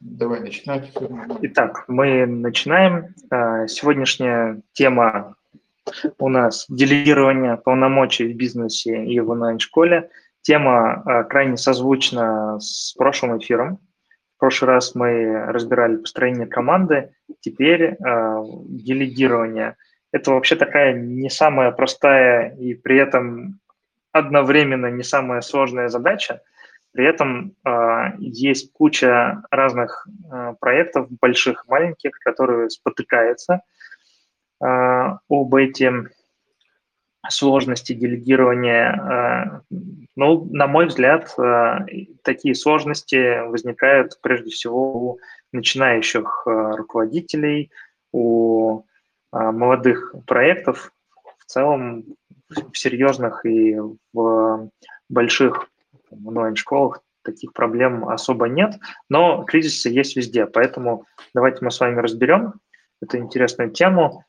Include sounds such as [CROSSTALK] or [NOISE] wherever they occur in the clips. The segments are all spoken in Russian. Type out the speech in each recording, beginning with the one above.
Давай начинать. Итак, мы начинаем. А, сегодняшняя тема у нас делегирование полномочий в бизнесе и в онлайн-школе. Тема а, крайне созвучна с прошлым эфиром. В прошлый раз мы разбирали построение команды, теперь а, делегирование. Это вообще такая не самая простая и при этом одновременно не самая сложная задача – при этом э, есть куча разных э, проектов, больших, маленьких, которые спотыкаются э, об эти сложности делегирования. Э, ну, на мой взгляд, э, такие сложности возникают прежде всего у начинающих э, руководителей, у э, молодых проектов, в целом в серьезных и в больших в онлайн-школах таких проблем особо нет, но кризисы есть везде, поэтому давайте мы с вами разберем эту интересную тему.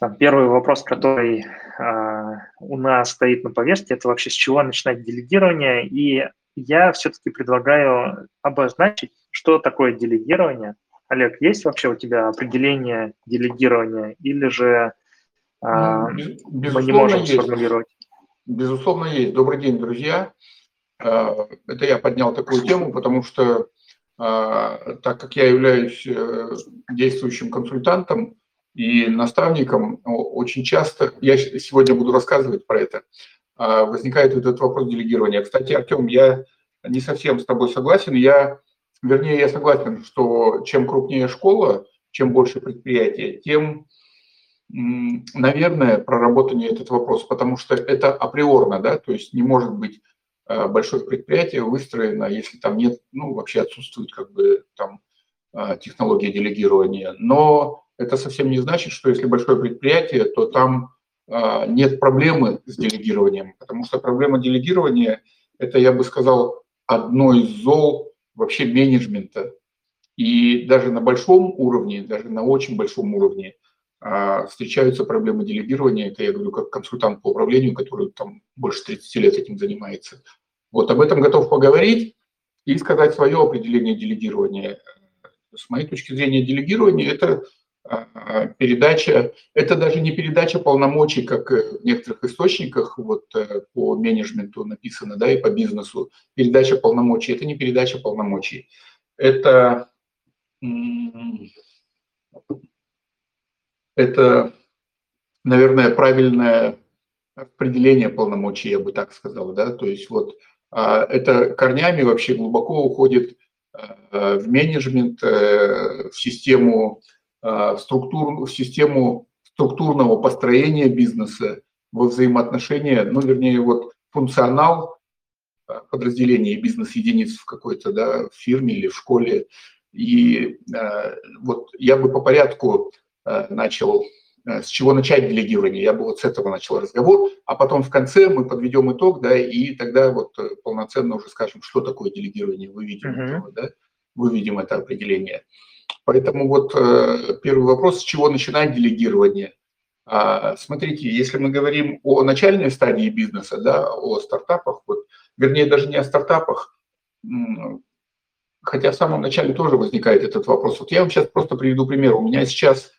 Там, первый вопрос, который э, у нас стоит на повестке, это вообще с чего начинать делегирование, и я все-таки предлагаю обозначить, что такое делегирование. Олег, есть вообще у тебя определение делегирования, или же э, мы не можем есть. сформулировать? Безусловно, есть. Добрый день, друзья. А, это я поднял такую тему, потому что а, так как я являюсь э, действующим консультантом и наставником, очень часто, я сегодня буду рассказывать про это, возникает этот вопрос делегирования. Кстати, Артем, я не совсем с тобой согласен. Я, вернее, я согласен, что чем крупнее школа, чем больше предприятие, тем наверное, проработаннее этот вопрос, потому что это априорно, да, то есть не может быть э, большое предприятие выстроено, если там нет, ну, вообще отсутствует как бы там э, технология делегирования. Но это совсем не значит, что если большое предприятие, то там э, нет проблемы с делегированием, потому что проблема делегирования – это, я бы сказал, одно из зол вообще менеджмента. И даже на большом уровне, даже на очень большом уровне – а, встречаются проблемы делегирования. Это я говорю как консультант по управлению, который там больше 30 лет этим занимается. Вот об этом готов поговорить и сказать свое определение делегирования. С моей точки зрения, делегирование – это а, передача, это даже не передача полномочий, как в некоторых источниках вот э, по менеджменту написано, да, и по бизнесу. Передача полномочий – это не передача полномочий. Это это, наверное, правильное определение полномочий, я бы так сказал, да, то есть вот а, это корнями вообще глубоко уходит а, в менеджмент, э, в систему, а, в, структур, в систему структурного построения бизнеса, во взаимоотношения, ну, вернее, вот функционал подразделения бизнес-единиц в какой-то да, фирме или в школе. И вот я бы по порядку Э, начал, э, с чего начать делегирование. Я бы вот с этого начал разговор, а потом в конце мы подведем итог, да, и тогда вот э, полноценно уже скажем, что такое делегирование, выведем, uh-huh. этого, да, выведем это определение. Поэтому вот первый вопрос, с чего начинать делегирование? А, смотрите, если мы говорим о начальной стадии бизнеса, да, о стартапах, вот, вернее, даже не о стартапах, хотя в самом начале тоже возникает этот вопрос. Вот я вам сейчас просто приведу пример. У меня сейчас Э, э,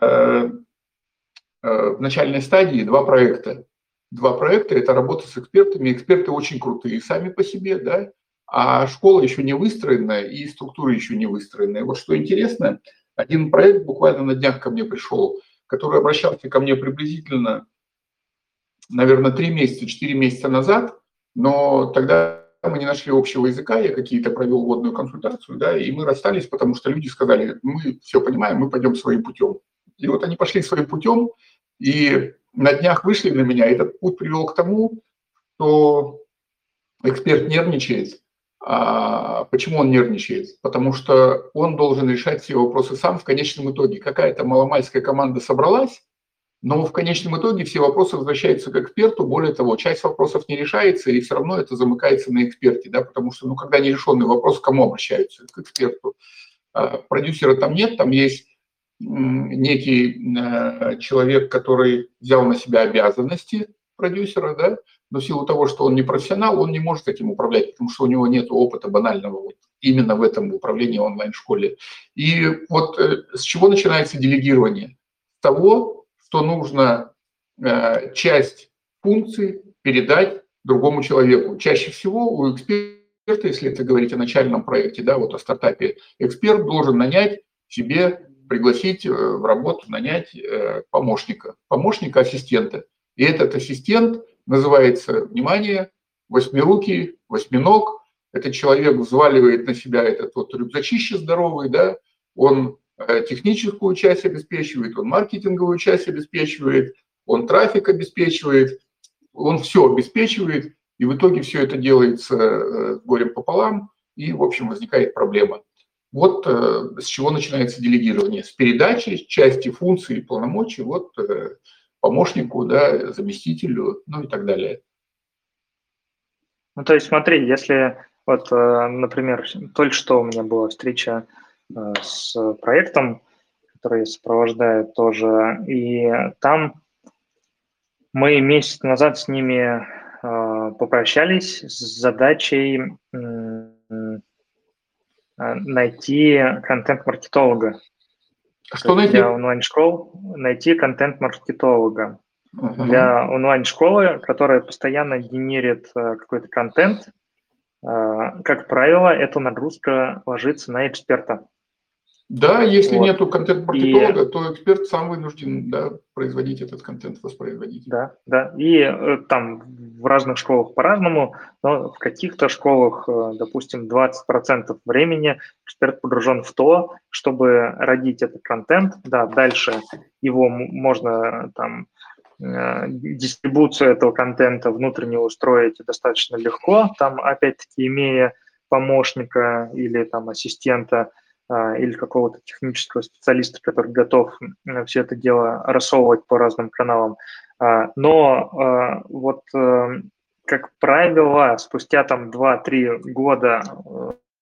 в начальной стадии два проекта. Два проекта – это работа с экспертами. Эксперты очень крутые сами по себе, да, а школа еще не выстроена и структура еще не выстроена. И вот что интересно, один проект буквально на днях ко мне пришел, который обращался ко мне приблизительно, наверное, три месяца, четыре месяца назад, но тогда мы не нашли общего языка, я какие-то провел водную консультацию, да, и мы расстались, потому что люди сказали, мы все понимаем, мы пойдем своим путем. И вот они пошли своим путем, и на днях вышли на меня. Этот путь привел к тому, что эксперт нервничает. А почему он нервничает? Потому что он должен решать все вопросы сам в конечном итоге. Какая-то маломальская команда собралась, но в конечном итоге все вопросы возвращаются к эксперту. Более того, часть вопросов не решается, и все равно это замыкается на эксперте, да, потому что, ну, когда нерешенный вопрос, к кому обращаются? К эксперту. А продюсера там нет, там есть некий э, человек, который взял на себя обязанности продюсера, да, но в силу того, что он не профессионал, он не может этим управлять, потому что у него нет опыта банального вот именно в этом управлении онлайн-школе. И вот э, с чего начинается делегирование? С того, что нужно э, часть функций передать другому человеку. Чаще всего у эксперта, если это говорить о начальном проекте, да, вот о стартапе, эксперт должен нанять себе, пригласить э, в работу, нанять помощника, помощника-ассистента. И этот ассистент называется, внимание, восьмирукий, восьминог. Этот человек взваливает на себя этот вот рюкзачище здоровый, да, он э, техническую часть обеспечивает, он маркетинговую часть обеспечивает, он трафик обеспечивает, он все обеспечивает, и в итоге все это делается э, горем пополам, и, в общем, возникает проблема. Вот э, с чего начинается делегирование. С передачи части функций и полномочий вот помощнику, да, заместителю, ну и так далее. Ну, то есть смотри, если вот, э, например, только что у меня была встреча э, с проектом, который сопровождает тоже, и там мы месяц назад с ними э, попрощались с задачей найти контент-маркетолога. Что найти? Для онлайн-школ найти контент-маркетолога. Uh-huh. Для онлайн-школы, которая постоянно генерит э, какой-то контент, э, как правило, эта нагрузка ложится на эксперта. Да, если вот. нету контент-маркетолога, и... то эксперт сам вынужден да, производить этот контент, воспроизводить. Да, да. И э, там в разных школах по-разному, но в каких-то школах, э, допустим, 20% времени эксперт погружен в то, чтобы родить этот контент. Да, дальше его можно там э, дистрибуцию этого контента внутренне устроить достаточно легко, там опять-таки имея помощника или там ассистента, или какого-то технического специалиста, который готов все это дело рассовывать по разным каналам. А, но а, вот, э, как правило, спустя там 2-3 года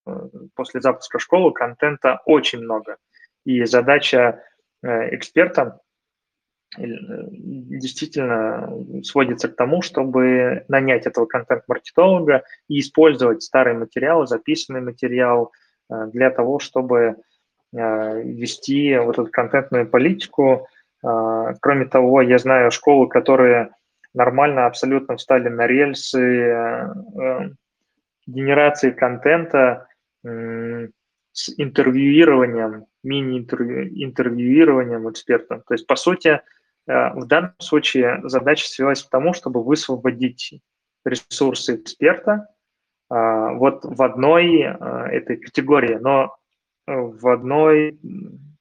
э, после запуска школы контента очень много. И задача э, эксперта действительно сводится к тому, чтобы нанять этого контент-маркетолога и использовать старый материал, записанный материал, для того, чтобы э, вести вот эту контентную политику. Э, кроме того, я знаю школы, которые нормально абсолютно встали на рельсы генерации контента с интервьюированием, мини-интервьюированием эксперта. То есть, по сути, в данном случае задача свелась к тому, чтобы высвободить ресурсы эксперта вот в одной а, этой категории, но э, в одной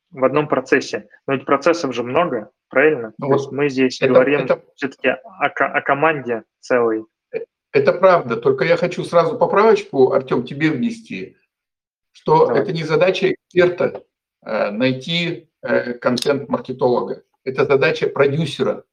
в одном процессе. Но ведь процессов же много, правильно? Ну, вот мы здесь это, говорим это, все-таки о, о команде целой. Э, это правда, только я хочу сразу поправочку, Артем, тебе внести, что Давай. это не задача эксперта э, найти контент-маркетолога, это задача продюсера.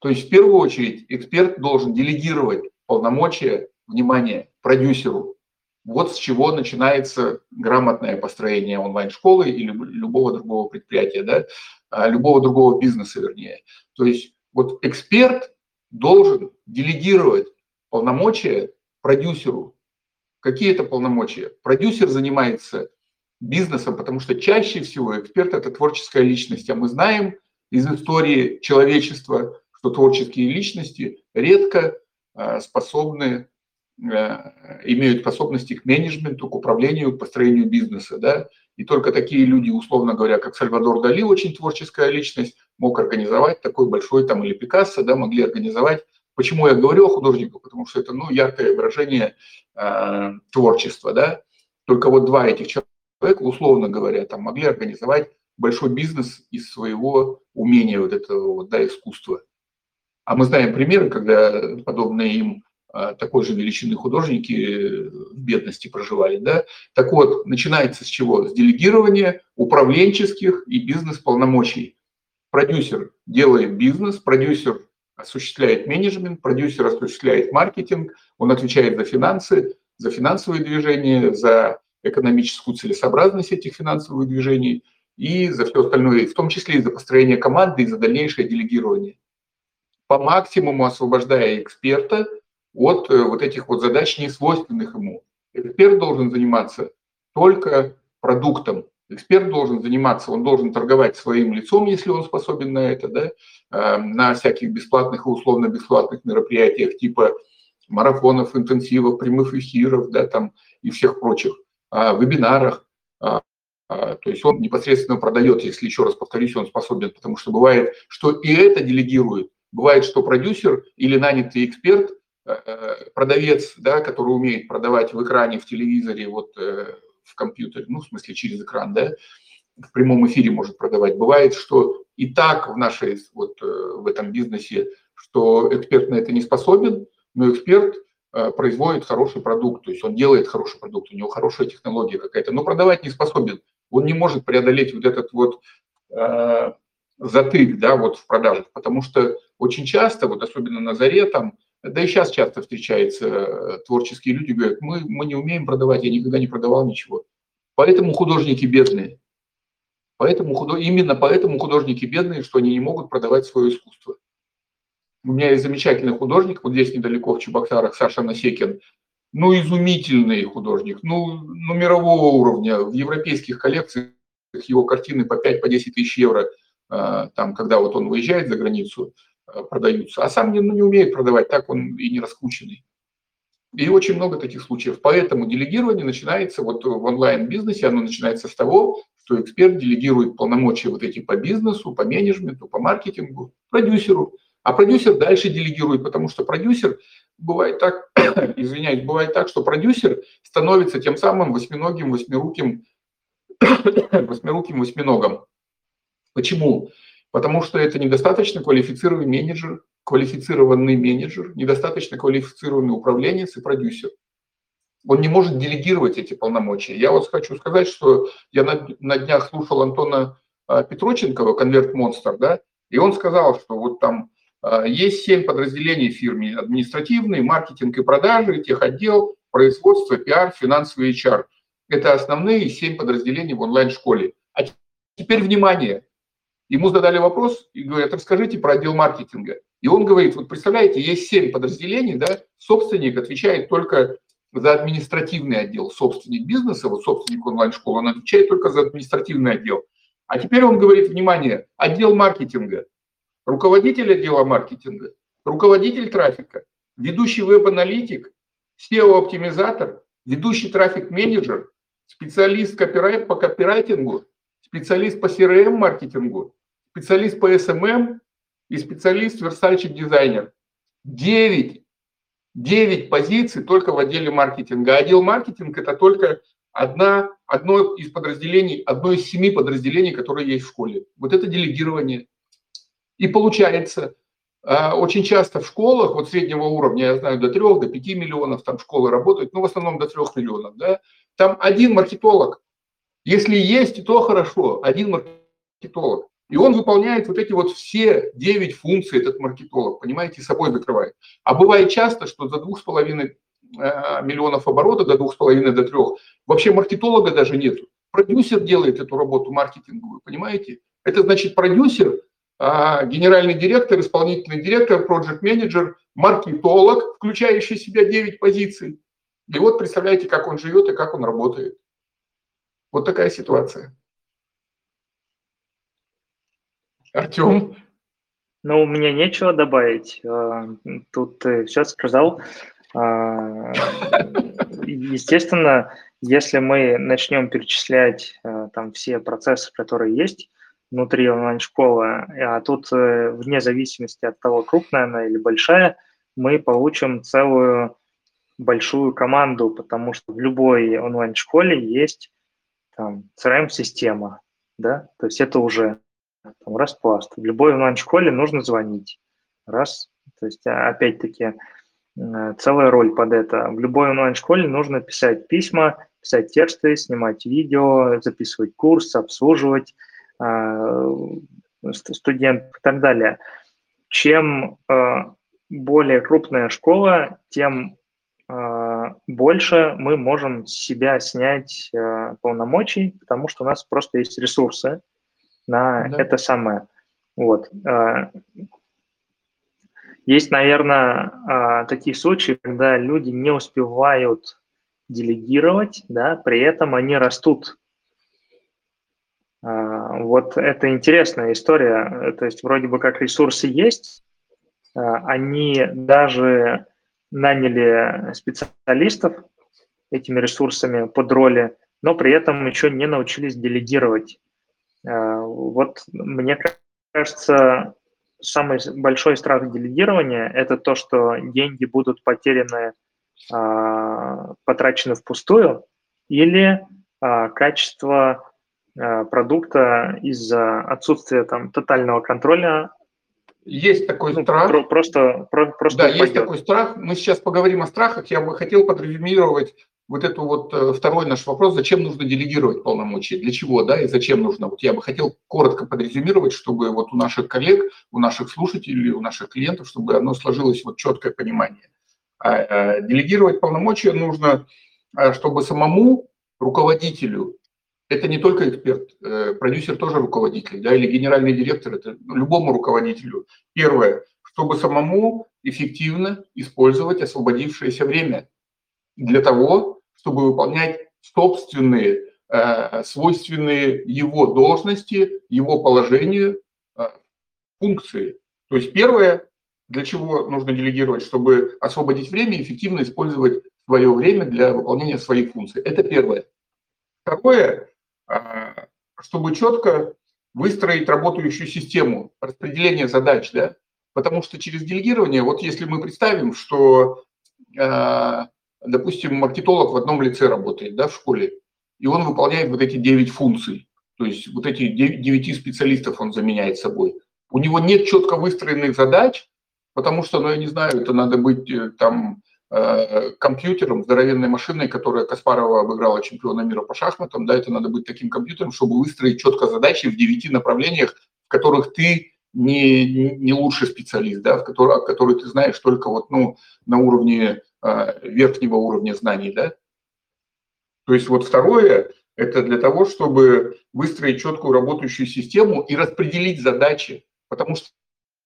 То есть в первую очередь эксперт должен делегировать полномочия внимание, продюсеру. Вот с чего начинается грамотное построение онлайн-школы или любого другого предприятия, да, а, любого другого бизнеса, вернее. То есть вот эксперт должен делегировать полномочия продюсеру. Какие это полномочия? Продюсер занимается бизнесом, потому что чаще всего эксперт – это творческая личность. А мы знаем из истории человечества, что творческие личности редко а, способны имеют способности к менеджменту, к управлению, к построению бизнеса. Да? И только такие люди, условно говоря, как Сальвадор Дали, очень творческая личность, мог организовать такой большой, там, или Пикассо, да, могли организовать. Почему я говорю о художниках? Потому что это, ну, яркое выражение э, творчества, да. Только вот два этих человека, условно говоря, там, могли организовать большой бизнес из своего умения вот этого, вот, да, искусства. А мы знаем примеры, когда подобные им такой же величины художники э, бедности проживали. Да? Так вот, начинается с чего? С делегирования управленческих и бизнес-полномочий. Продюсер делает бизнес, продюсер осуществляет менеджмент, продюсер осуществляет маркетинг, он отвечает за финансы, за финансовые движения, за экономическую целесообразность этих финансовых движений и за все остальное, в том числе и за построение команды и за дальнейшее делегирование. По максимуму освобождая эксперта – от вот этих вот задач, не свойственных ему. Эксперт должен заниматься только продуктом. Эксперт должен заниматься, он должен торговать своим лицом, если он способен на это, да, эм, на всяких бесплатных и условно-бесплатных мероприятиях типа марафонов, интенсивов, прямых эфиров, да, там и всех прочих, а, вебинарах. А, а, то есть он непосредственно продает, если еще раз повторюсь, он способен, потому что бывает, что и это делегирует. Бывает, что продюсер или нанятый эксперт, э, э, продавец, да, который умеет продавать в экране, в телевизоре, вот э, в компьютере, ну, в смысле через экран, да, в прямом эфире может продавать. Бывает, что и так в нашей, вот в этом бизнесе, что эксперт на это не способен, но эксперт производит хороший продукт, то есть он делает хороший продукт, у него хорошая технология какая-то, но продавать не способен он не может преодолеть вот этот вот э, затык, да, вот в продажах, потому что очень часто, вот особенно на заре там, да и сейчас часто встречаются э, творческие люди, говорят, мы, мы не умеем продавать, я никогда не продавал ничего. Поэтому художники бедные. Поэтому, именно поэтому художники бедные, что они не могут продавать свое искусство. У меня есть замечательный художник, вот здесь недалеко, в Чебоксарах, Саша Насекин ну, изумительный художник, ну, ну, мирового уровня. В европейских коллекциях его картины по 5-10 по тысяч евро, а, там, когда вот он выезжает за границу, продаются. А сам не, ну, не умеет продавать, так он и не раскрученный. И очень много таких случаев. Поэтому делегирование начинается вот в онлайн-бизнесе, оно начинается с того, что эксперт делегирует полномочия вот эти по бизнесу, по менеджменту, по маркетингу, продюсеру. А продюсер дальше делегирует, потому что продюсер бывает так, [COUGHS] извиняюсь, бывает так, что продюсер становится тем самым восьминогим, восьмируким, [COUGHS] восьмируким восьминогом. Почему? Потому что это недостаточно квалифицированный менеджер, квалифицированный менеджер, недостаточно квалифицированный управленец и продюсер. Он не может делегировать эти полномочия. Я вот хочу сказать, что я на, на днях слушал Антона а, Петроченкова, конверт монстр, да, и он сказал, что вот там а, есть семь подразделений в фирме. Административный, маркетинг и продажи, техотдел, производство, пиар, финансовый HR. Это основные семь подразделений в онлайн-школе. А теперь внимание. Ему задали вопрос и говорят, расскажите про отдел маркетинга. И он говорит, вот представляете, есть семь подразделений, да, собственник отвечает только за административный отдел. Собственник бизнеса, вот собственник онлайн-школы, он отвечает только за административный отдел. А теперь он говорит, внимание, отдел маркетинга – руководитель отдела маркетинга, руководитель трафика, ведущий веб-аналитик, SEO-оптимизатор, ведущий трафик-менеджер, специалист по копирайтингу, специалист по CRM-маркетингу, специалист по SMM и специалист версальщик-дизайнер. Девять, девять позиций только в отделе маркетинга. Отдел маркетинг – это только одна, одно из подразделений, одно из семи подразделений, которые есть в школе. Вот это делегирование. И получается, а, очень часто в школах, вот среднего уровня, я знаю, до 3, до 5 миллионов там школы работают, ну, в основном до 3 миллионов, да, там один маркетолог. Если есть, то хорошо, один маркетолог. И он выполняет вот эти вот все 9 функций, этот маркетолог, понимаете, собой закрывает. А бывает часто, что за 2,5 а, миллионов оборота, до 2,5 до 3, вообще маркетолога даже нету. Продюсер делает эту работу маркетинговую, понимаете? Это значит продюсер а, генеральный директор, исполнительный директор, проект менеджер маркетолог, включающий в себя 9 позиций. И вот представляете, как он живет и как он работает. Вот такая ситуация. Артем? Ну, у меня нечего добавить. А, тут ты все сказал. А, естественно, если мы начнем перечислять там все процессы, которые есть, внутри онлайн-школы, а тут э, вне зависимости от того, крупная она или большая, мы получим целую большую команду, потому что в любой онлайн-школе есть там CRM-система, да, то есть это уже там, распласт. В любой онлайн-школе нужно звонить, раз, то есть а, опять-таки э, целая роль под это. В любой онлайн-школе нужно писать письма, писать тексты, снимать видео, записывать курс, обслуживать, Э, студентов и так далее. Чем э, более крупная школа, тем э, больше мы можем с себя снять полномочий, потому что у нас просто есть ресурсы на да. это самое. Вот. Есть, наверное, а, такие случаи, когда люди не успевают делегировать, да, при этом они растут. А, вот это интересная история. То есть вроде бы как ресурсы есть, а, они даже наняли специалистов этими ресурсами под роли, но при этом еще не научились делегировать. Вот мне кажется, самый большой страх делегирования – это то, что деньги будут потеряны, а, потрачены впустую, или а, качество а, продукта из-за отсутствия там тотального контроля есть такой ну, страх. Про, просто, про, просто да, упадет. есть такой страх. Мы сейчас поговорим о страхах. Я бы хотел подрезюмировать вот эту вот э, второй наш вопрос, зачем нужно делегировать полномочия, для чего, да, и зачем нужно. Вот я бы хотел коротко подрезюмировать, чтобы вот у наших коллег, у наших слушателей, у наших клиентов, чтобы оно сложилось вот четкое понимание. А, а, делегировать полномочия нужно, а, чтобы самому руководителю, это не только эксперт, э, продюсер тоже руководитель, да, или генеральный директор, это любому руководителю. Первое, чтобы самому эффективно использовать освободившееся время для того, чтобы выполнять собственные, э, свойственные его должности, его положению э, функции. То есть первое, для чего нужно делегировать, чтобы освободить время и эффективно использовать свое время для выполнения своих функций. Это первое. Второе, э, чтобы четко выстроить работающую систему распределения задач, да, потому что через делегирование, вот если мы представим, что допустим, маркетолог в одном лице работает, да, в школе, и он выполняет вот эти 9 функций, то есть вот эти 9 специалистов он заменяет собой. У него нет четко выстроенных задач, потому что, ну, я не знаю, это надо быть э, там э, компьютером, здоровенной машиной, которая Каспарова обыграла чемпиона мира по шахматам, да, это надо быть таким компьютером, чтобы выстроить четко задачи в девяти направлениях, в которых ты не, не лучший специалист, да, в который, о которой ты знаешь только вот, ну, на уровне верхнего уровня знаний, да. То есть вот второе – это для того, чтобы выстроить четкую работающую систему и распределить задачи, потому что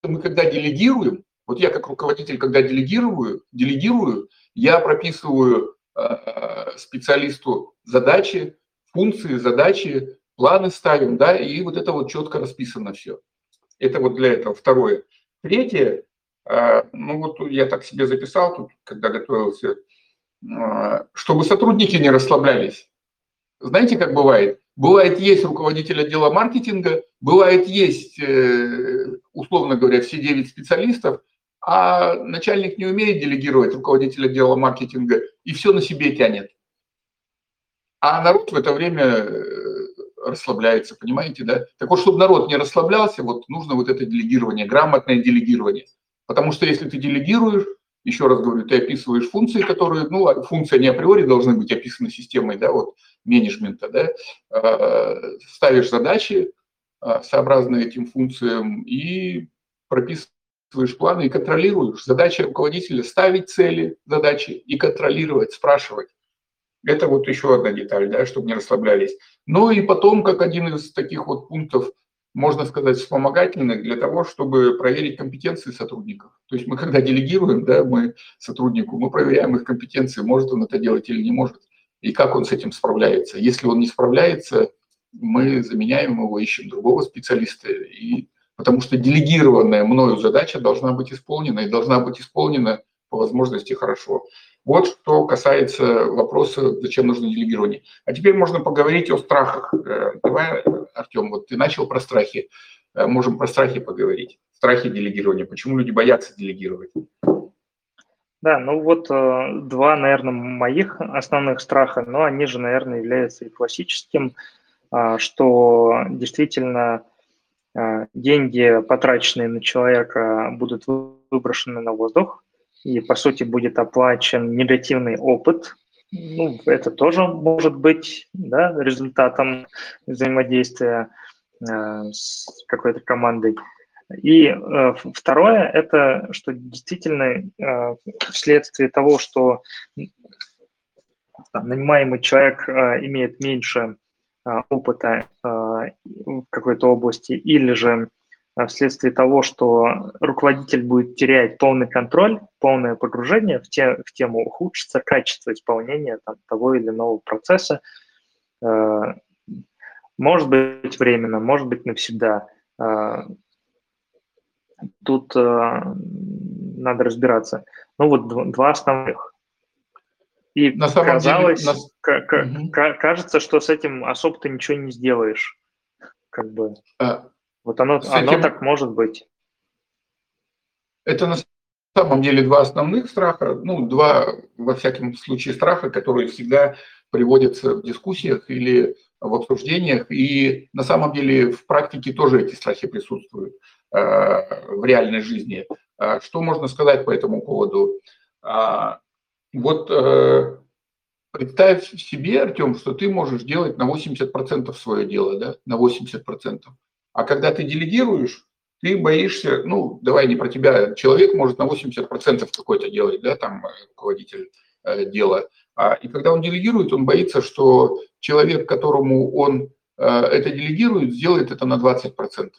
мы когда делегируем, вот я как руководитель, когда делегирую, делегирую, я прописываю э, специалисту задачи, функции, задачи, планы ставим, да, и вот это вот четко расписано все. Это вот для этого. Второе. Третье, а, ну вот я так себе записал тут, когда готовился, а, чтобы сотрудники не расслаблялись. Знаете, как бывает? Бывает, есть руководитель отдела маркетинга, бывает, есть, э, условно говоря, все 9 специалистов, а начальник не умеет делегировать руководителя отдела маркетинга и все на себе тянет. А народ в это время э, расслабляется, понимаете, да? Так вот, чтобы народ не расслаблялся, вот нужно вот это делегирование, грамотное делегирование. Потому что если ты делегируешь, еще раз говорю, ты описываешь функции, которые, ну, а функции не априори должны быть описаны системой, да, вот, менеджмента, да, а, ставишь задачи, а, сообразные этим функциям, и прописываешь планы и контролируешь. Задача руководителя – ставить цели, задачи и контролировать, спрашивать. Это вот еще одна деталь, да, чтобы не расслаблялись. Ну и потом, как один из таких вот пунктов, можно сказать, вспомогательных для того, чтобы проверить компетенции сотрудников. То есть мы когда делегируем, да, мы сотруднику, мы проверяем их компетенции, может он это делать или не может, и как он с этим справляется. Если он не справляется, мы заменяем его, ищем другого специалиста, и, потому что делегированная мною задача должна быть исполнена, и должна быть исполнена по возможности хорошо. Вот что касается вопроса, зачем нужно делегирование. А теперь можно поговорить о страхах. Э, давай, Артем, вот ты начал про страхи. Э, можем про страхи поговорить. Страхи делегирования. Почему люди боятся делегировать? Да, ну вот э, два, наверное, моих основных страха, но они же, наверное, являются и классическим, что действительно деньги, потраченные на человека, будут выброшены на воздух, и, по сути, будет оплачен негативный опыт. Ну, это тоже может быть да, результатом взаимодействия э, с какой-то командой. И э, второе, это что действительно э, вследствие того, что там, нанимаемый человек э, имеет меньше э, опыта э, в какой-то области или же вследствие того, что руководитель будет терять полный контроль, полное погружение в, те, в тему, ухудшится качество исполнения там, того или иного процесса. Э, может быть временно, может быть навсегда. Тут надо разбираться. Ну вот два основных. И на самом казалось, деле, на... кажется, что с этим особо ты ничего не сделаешь. Как бы. А, вот оно, этим... оно так может быть. Это на самом деле два основных страха, ну, два, во всяком случае, страха, которые всегда приводятся в дискуссиях или в обсуждениях, и на самом деле в практике тоже эти страхи присутствуют э, в реальной жизни. А что можно сказать по этому поводу? А, вот э, представь себе, Артем, что ты можешь делать на 80% свое дело, да, на 80%. А когда ты делегируешь, ты боишься, ну, давай не про тебя, человек может на 80% какой-то делать, да, там, э, руководитель э, дела. А, и когда он делегирует, он боится, что человек, которому он э, это делегирует, сделает это на 20%.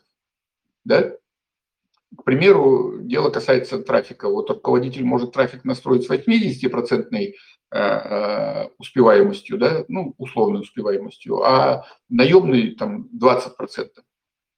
Да? К примеру, дело касается трафика. Вот руководитель может трафик настроить с 80% э, э, успеваемостью, да, ну, условной успеваемостью, а наемный там 20%.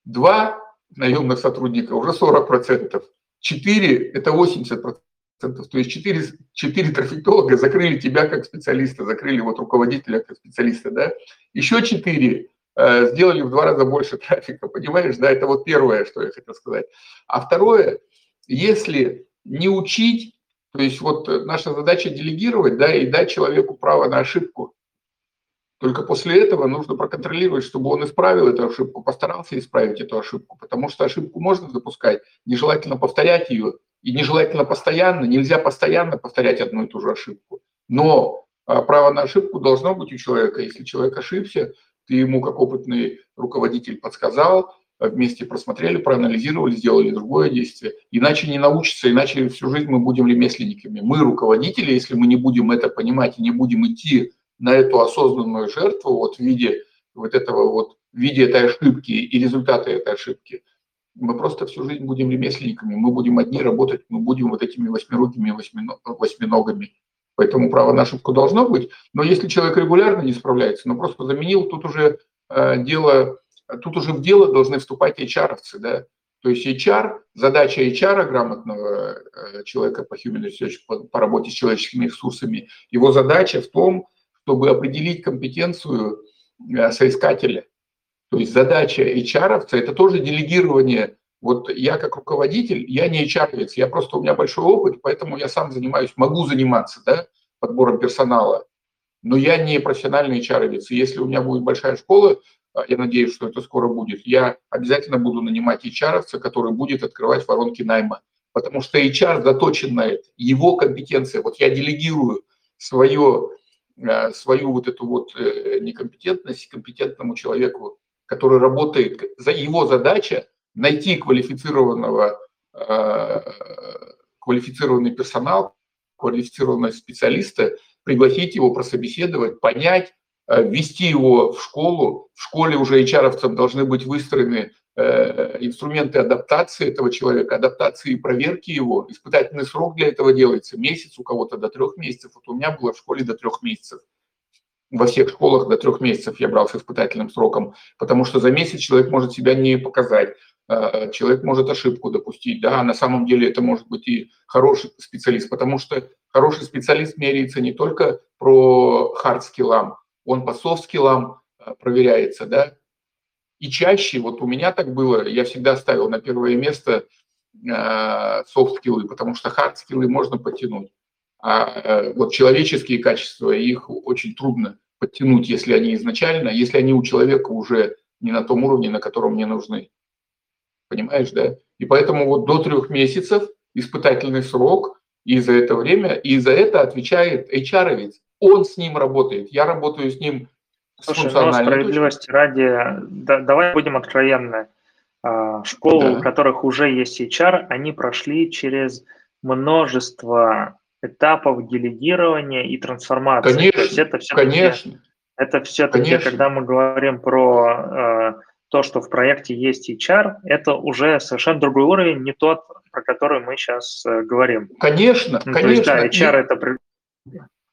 Два наемных сотрудника уже 40%. Четыре – это 80%. То есть четыре, четыре трафиктолога закрыли тебя как специалиста, закрыли вот руководителя как специалиста, да. Еще четыре Э, сделали в два раза больше [LAUGHS] трафика, понимаешь, да, это вот первое, что я хотел сказать. А второе, если не учить, то есть вот наша задача делегировать, да, и дать человеку право на ошибку. Только после этого нужно проконтролировать, чтобы он исправил эту ошибку, постарался исправить эту ошибку, потому что ошибку можно запускать, нежелательно повторять ее, и нежелательно постоянно, нельзя постоянно повторять одну и ту же ошибку. Но а, право на ошибку должно быть у человека. Если человек ошибся, ты ему как опытный руководитель подсказал, вместе просмотрели, проанализировали, сделали другое действие. Иначе не научится, иначе всю жизнь мы будем ремесленниками. Мы руководители, если мы не будем это понимать и не будем идти на эту осознанную жертву вот в виде вот этого вот, в виде этой ошибки и результата этой ошибки, мы просто всю жизнь будем ремесленниками, мы будем одни работать, мы будем вот этими восьмирукими восьминогами. Поэтому право на ошибку должно быть. Но если человек регулярно не справляется, ну просто заменил, тут уже э, дело, тут уже в дело должны вступать HR-овцы, да. То есть HR, задача HR, грамотного э, человека по human research, по, по работе с человеческими ресурсами, его задача в том, чтобы определить компетенцию э, соискателя. То есть задача HR-овца – это тоже делегирование вот я как руководитель, я не hr я просто, у меня большой опыт, поэтому я сам занимаюсь, могу заниматься да, подбором персонала, но я не профессиональный hr -овец. Если у меня будет большая школа, а, я надеюсь, что это скоро будет, я обязательно буду нанимать hr который будет открывать воронки найма, потому что HR заточен на это, его компетенция. Вот я делегирую свое, свою вот эту вот э, некомпетентность компетентному человеку, который работает, за его задача найти квалифицированного, э, квалифицированный персонал, квалифицированного специалиста, пригласить его, прособеседовать, понять, э, ввести его в школу. В школе уже HR-овцам должны быть выстроены э, инструменты адаптации этого человека, адаптации и проверки его. Испытательный срок для этого делается месяц, у кого-то до трех месяцев. Вот у меня было в школе до трех месяцев во всех школах до трех месяцев я брал с испытательным сроком, потому что за месяц человек может себя не показать, э, человек может ошибку допустить, да, на самом деле это может быть и хороший специалист, потому что хороший специалист меряется не только про hard skill ам, он по soft skill ам э, проверяется, да, и чаще, вот у меня так было, я всегда ставил на первое место софт э, потому что hard skill ы можно потянуть. А э, вот человеческие качества, их очень трудно подтянуть, если они изначально, если они у человека уже не на том уровне, на котором мне нужны. Понимаешь, да? И поэтому вот до трех месяцев испытательный срок, и за это время, и за это отвечает HR, ведь он с ним работает, я работаю с ним Слушай, но справедливости ради, да, давай будем откровенны. А, школы, да. у которых уже есть HR, они прошли через множество этапов делегирования и трансформации. Конечно, То есть это все конечно. Это все-таки, когда мы говорим про э, то, что в проекте есть HR, это уже совершенно другой уровень, не тот, про который мы сейчас э, говорим. Конечно, ну, конечно. То есть, да, HR это...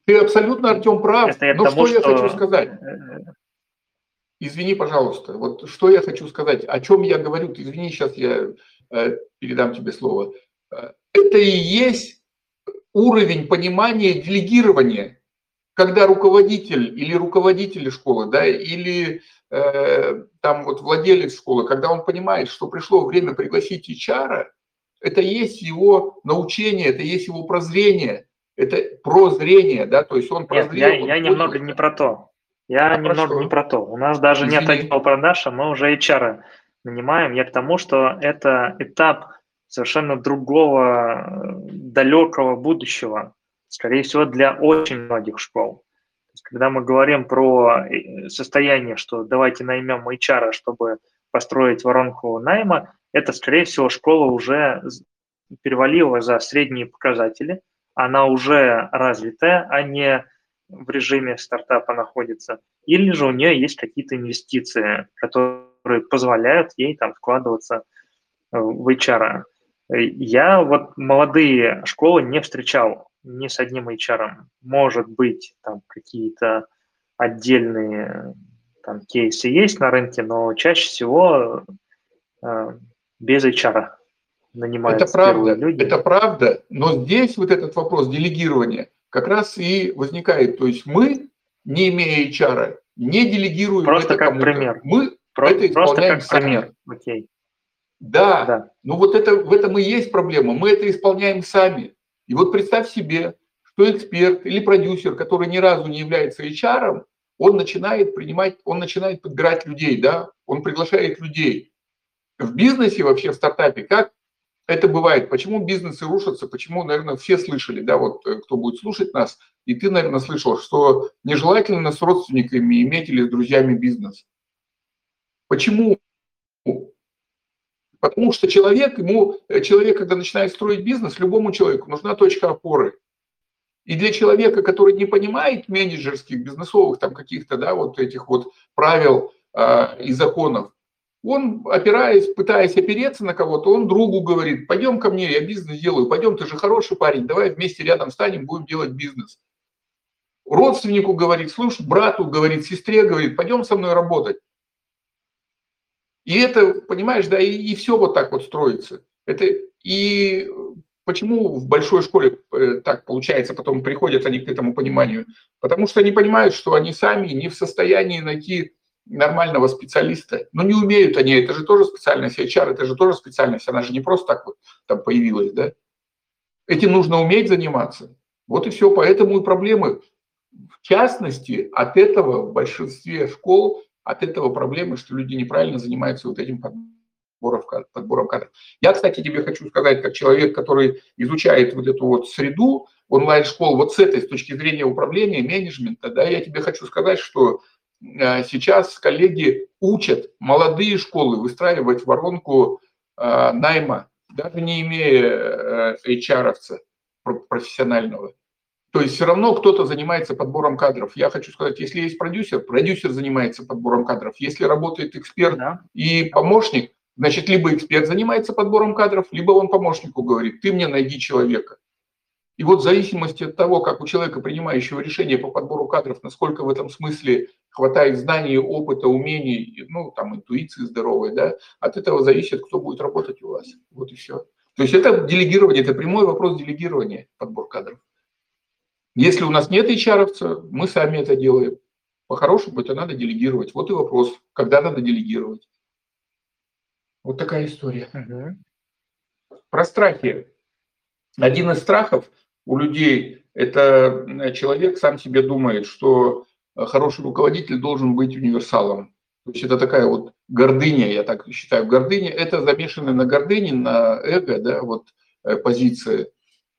Ты абсолютно, Артем, прав. Это Но тому, что я хочу сказать? Э, Извини, пожалуйста, вот что я хочу сказать, о чем я говорю, ты извини, сейчас я э, передам тебе слово. Э, это и есть уровень понимания делегирования, когда руководитель или руководители школы, да, или э, там вот владелец школы, когда он понимает, что пришло время пригласить HR, это есть его научение, это есть его прозрение, это прозрение, да, то есть он прозрел. Нет, я, я немного не про то. Я а немного не про то. У нас даже Извини. нет отдела продаж, а мы уже HR нанимаем. Я к тому, что это этап совершенно другого далекого будущего, скорее всего, для очень многих школ. Когда мы говорим про э, состояние, что давайте наймем HR, чтобы построить воронку найма, это, скорее всего, школа уже перевалила за средние показатели, она уже развитая, а не в режиме стартапа находится, или же у нее есть какие-то инвестиции, которые позволяют ей там вкладываться э, в HR. Я вот молодые школы не встречал ни с одним HR. Может быть, там какие-то отдельные там, кейсы есть на рынке, но чаще всего э, без HR нанимаются это правда, люди. Это правда, но здесь вот этот вопрос делегирования как раз и возникает. То есть мы, не имея HR, не делегируем Просто это как кому-то. пример. Мы Про- это исполняем как сами. пример. Окей. Да, да, ну вот это, в этом и есть проблема. Мы это исполняем сами. И вот представь себе, что эксперт или продюсер, который ни разу не является HR, он начинает принимать, он начинает подбирать людей, да, он приглашает людей. В бизнесе вообще, в стартапе, как это бывает. Почему бизнесы рушатся? Почему, наверное, все слышали, да, вот э, кто будет слушать нас, и ты, наверное, слышал, что нежелательно с родственниками иметь или с друзьями бизнес. Почему? Потому что человек, ему, э, человек, когда начинает строить бизнес, любому человеку нужна точка опоры. И для человека, который не понимает менеджерских, бизнесовых там каких-то, да, вот этих вот правил э, и законов, он, опираясь, пытаясь опереться на кого-то, он другу говорит, пойдем ко мне, я бизнес делаю, пойдем, ты же хороший парень, давай вместе рядом станем, будем делать бизнес. Родственнику говорит, слушай, брату говорит, сестре говорит, пойдем со мной работать. И это, понимаешь, да, и, и все вот так вот строится. Это и почему в большой школе э, так получается, потом приходят они к этому пониманию? Потому что они понимают, что они сами не в состоянии найти нормального специалиста. Но не умеют они, это же тоже специальность HR, это же тоже специальность, она же не просто так вот там появилась, да. Этим нужно уметь заниматься. Вот и все, поэтому и проблемы. В частности, от этого в большинстве школ, от этого проблемы, что люди неправильно занимаются вот этим подбором, подбором кадров. Я, кстати, тебе хочу сказать, как человек, который изучает вот эту вот среду онлайн-школ, вот с этой, с точки зрения управления, менеджмента, да, я тебе хочу сказать, что сейчас коллеги учат молодые школы выстраивать воронку э, найма, даже не имея HR-овца э, профессионального. То есть все равно кто-то занимается подбором кадров. Я хочу сказать, если есть продюсер, продюсер занимается подбором кадров. Если работает эксперт да. и помощник, значит, либо эксперт занимается подбором кадров, либо он помощнику говорит, ты мне найди человека. И вот в зависимости от того, как у человека, принимающего решение по подбору кадров, насколько в этом смысле хватает знаний, опыта, умений, ну, там, интуиции здоровой, да, от этого зависит, кто будет работать у вас. Вот и все. То есть это делегирование, это прямой вопрос делегирования, подбор кадров. Если у нас нет HR, мы сами это делаем. По-хорошему это надо делегировать. Вот и вопрос, когда надо делегировать. Вот такая история. Угу. Про страхи. Один из страхов у людей – это человек сам себе думает, что Э, хороший руководитель должен быть универсалом. То есть это такая вот гордыня, я так считаю. Гордыня – это замешанная на гордыне, на эго, да, вот э, позиция.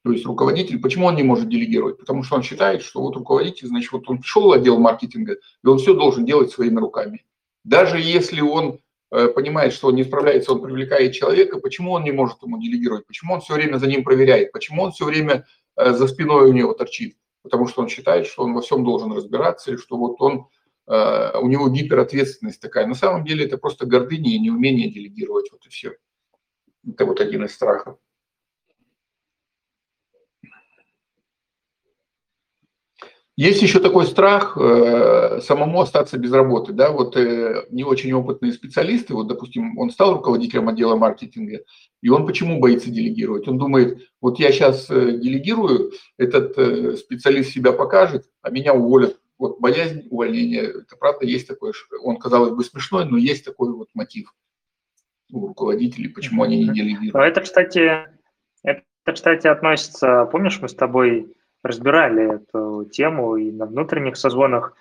То есть руководитель, почему он не может делегировать? Потому что он считает, что вот руководитель, значит, вот он пришел в отдел маркетинга, и он все должен делать своими руками. Даже если он э, понимает, что он не справляется, он привлекает человека, почему он не может ему делегировать? Почему он все время за ним проверяет? Почему он все время за спиной у него торчит? потому что он считает, что он во всем должен разбираться, и что вот он э, у него гиперответственность такая. На самом деле это просто гордыня и неумение делегировать, вот и все. Это вот один из страхов. Есть еще такой страх э, самому остаться без работы. Да? Вот э, не очень опытные специалисты, вот, допустим, он стал руководителем отдела маркетинга, и он почему боится делегировать? Он думает, вот я сейчас э, делегирую, этот э, специалист себя покажет, а меня уволят. Вот боязнь увольнения, это правда есть такое, он, казалось бы, смешной, но есть такой вот мотив у руководителей, почему они не делегируют. Это, кстати, это, кстати, относится, помнишь, мы с тобой разбирали эту тему и на внутренних созвонах.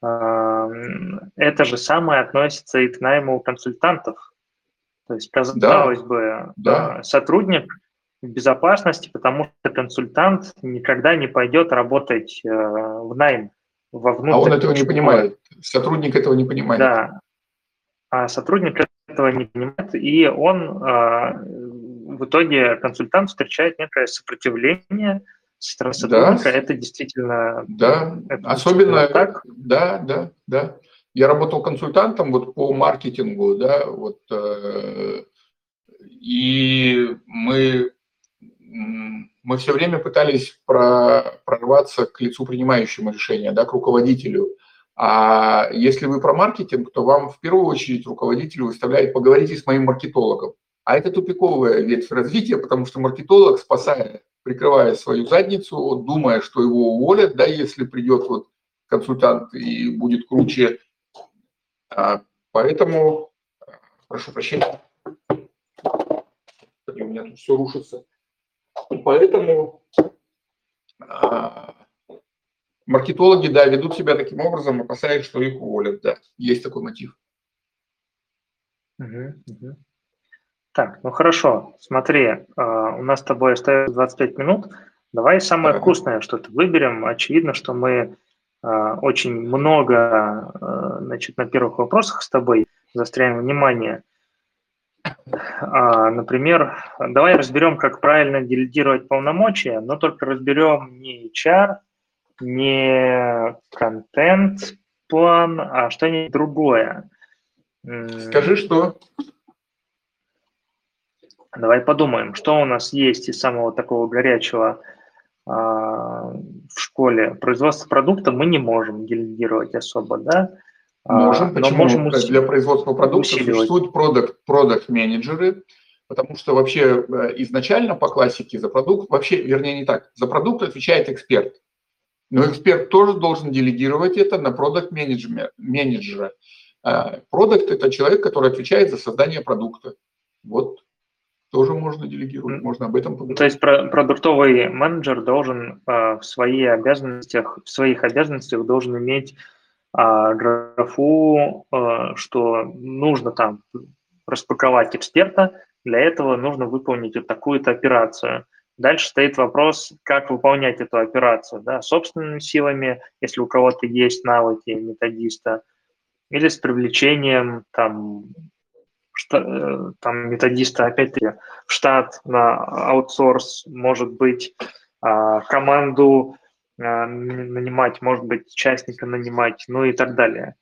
А, это же самое относится и к найму консультантов. То есть, казалось да, бы, да. А, сотрудник в безопасности, потому что консультант никогда не пойдет работать э, в найм во внутреннем. А он этого не понимает. Сотрудник этого не понимает. Да. А сотрудник этого не понимает, и он а, в итоге консультант встречает некое сопротивление – стороны сотрудника, да. это действительно... Да, это особенно действительно так. Да, да, да. Я работал консультантом вот по маркетингу, да, вот, э, и мы, мы все время пытались про, прорваться к лицу принимающему решения, да, к руководителю. А если вы про маркетинг, то вам в первую очередь руководитель выставляет, поговорите с моим маркетологом. А это тупиковая ветвь развития, потому что маркетолог, спасая прикрывая свою задницу, думая, что его уволят, да, если придет вот консультант и будет круче. А, поэтому, прошу прощения, у меня тут все рушится. Поэтому а, маркетологи, да, ведут себя таким образом, опасаясь, что их уволят, да, есть такой мотив. Угу, угу. Так, ну хорошо, смотри, а, у нас с тобой остается 25 минут. Давай самое вкусное что-то выберем. Очевидно, что мы а, очень много а, значит, на первых вопросах с тобой застряем внимание. Например, давай разберем, как правильно делегировать полномочия, но только разберем не HR, не контент-план, а что-нибудь другое. Скажи, что? Давай подумаем, что у нас есть из самого такого горячего э, в школе. Производство продукта мы не можем делегировать особо, да? А, можем. Почему? можем Для производства продукта усиливать. существуют продукт, продукт менеджеры потому что вообще э, изначально по классике за продукт, вообще, вернее, не так, за продукт отвечает эксперт. Но эксперт тоже должен делегировать это на продукт менеджера. Э, продукт – это человек, который отвечает за создание продукта. Вот тоже можно делегировать, можно об этом поговорить. То есть продуктовый менеджер должен э, в своих обязанностях, в своих обязанностях должен иметь э, графу, э, что нужно там распаковать эксперта, для этого нужно выполнить вот такую-то операцию. Дальше стоит вопрос, как выполнять эту операцию, да, собственными силами, если у кого-то есть навыки методиста, или с привлечением там там методиста опять-таки в штат на аутсорс, может быть, а, команду а, нанимать, может быть, частника нанимать, ну и так далее.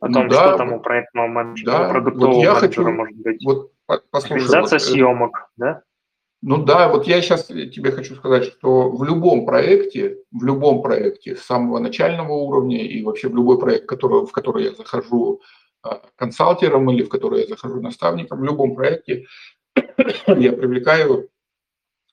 О том, ну, да, что там у проектного менеджера, да, продуктового вот я менеджера хочу, может быть. Вот, послушай, Организация вот, э, съемок, да? Ну да, вот я сейчас тебе хочу сказать, что в любом проекте, в любом проекте с самого начального уровня и вообще в любой проект, который, в который я захожу консалтером или в который я захожу наставником, в любом проекте [COUGHS] я привлекаю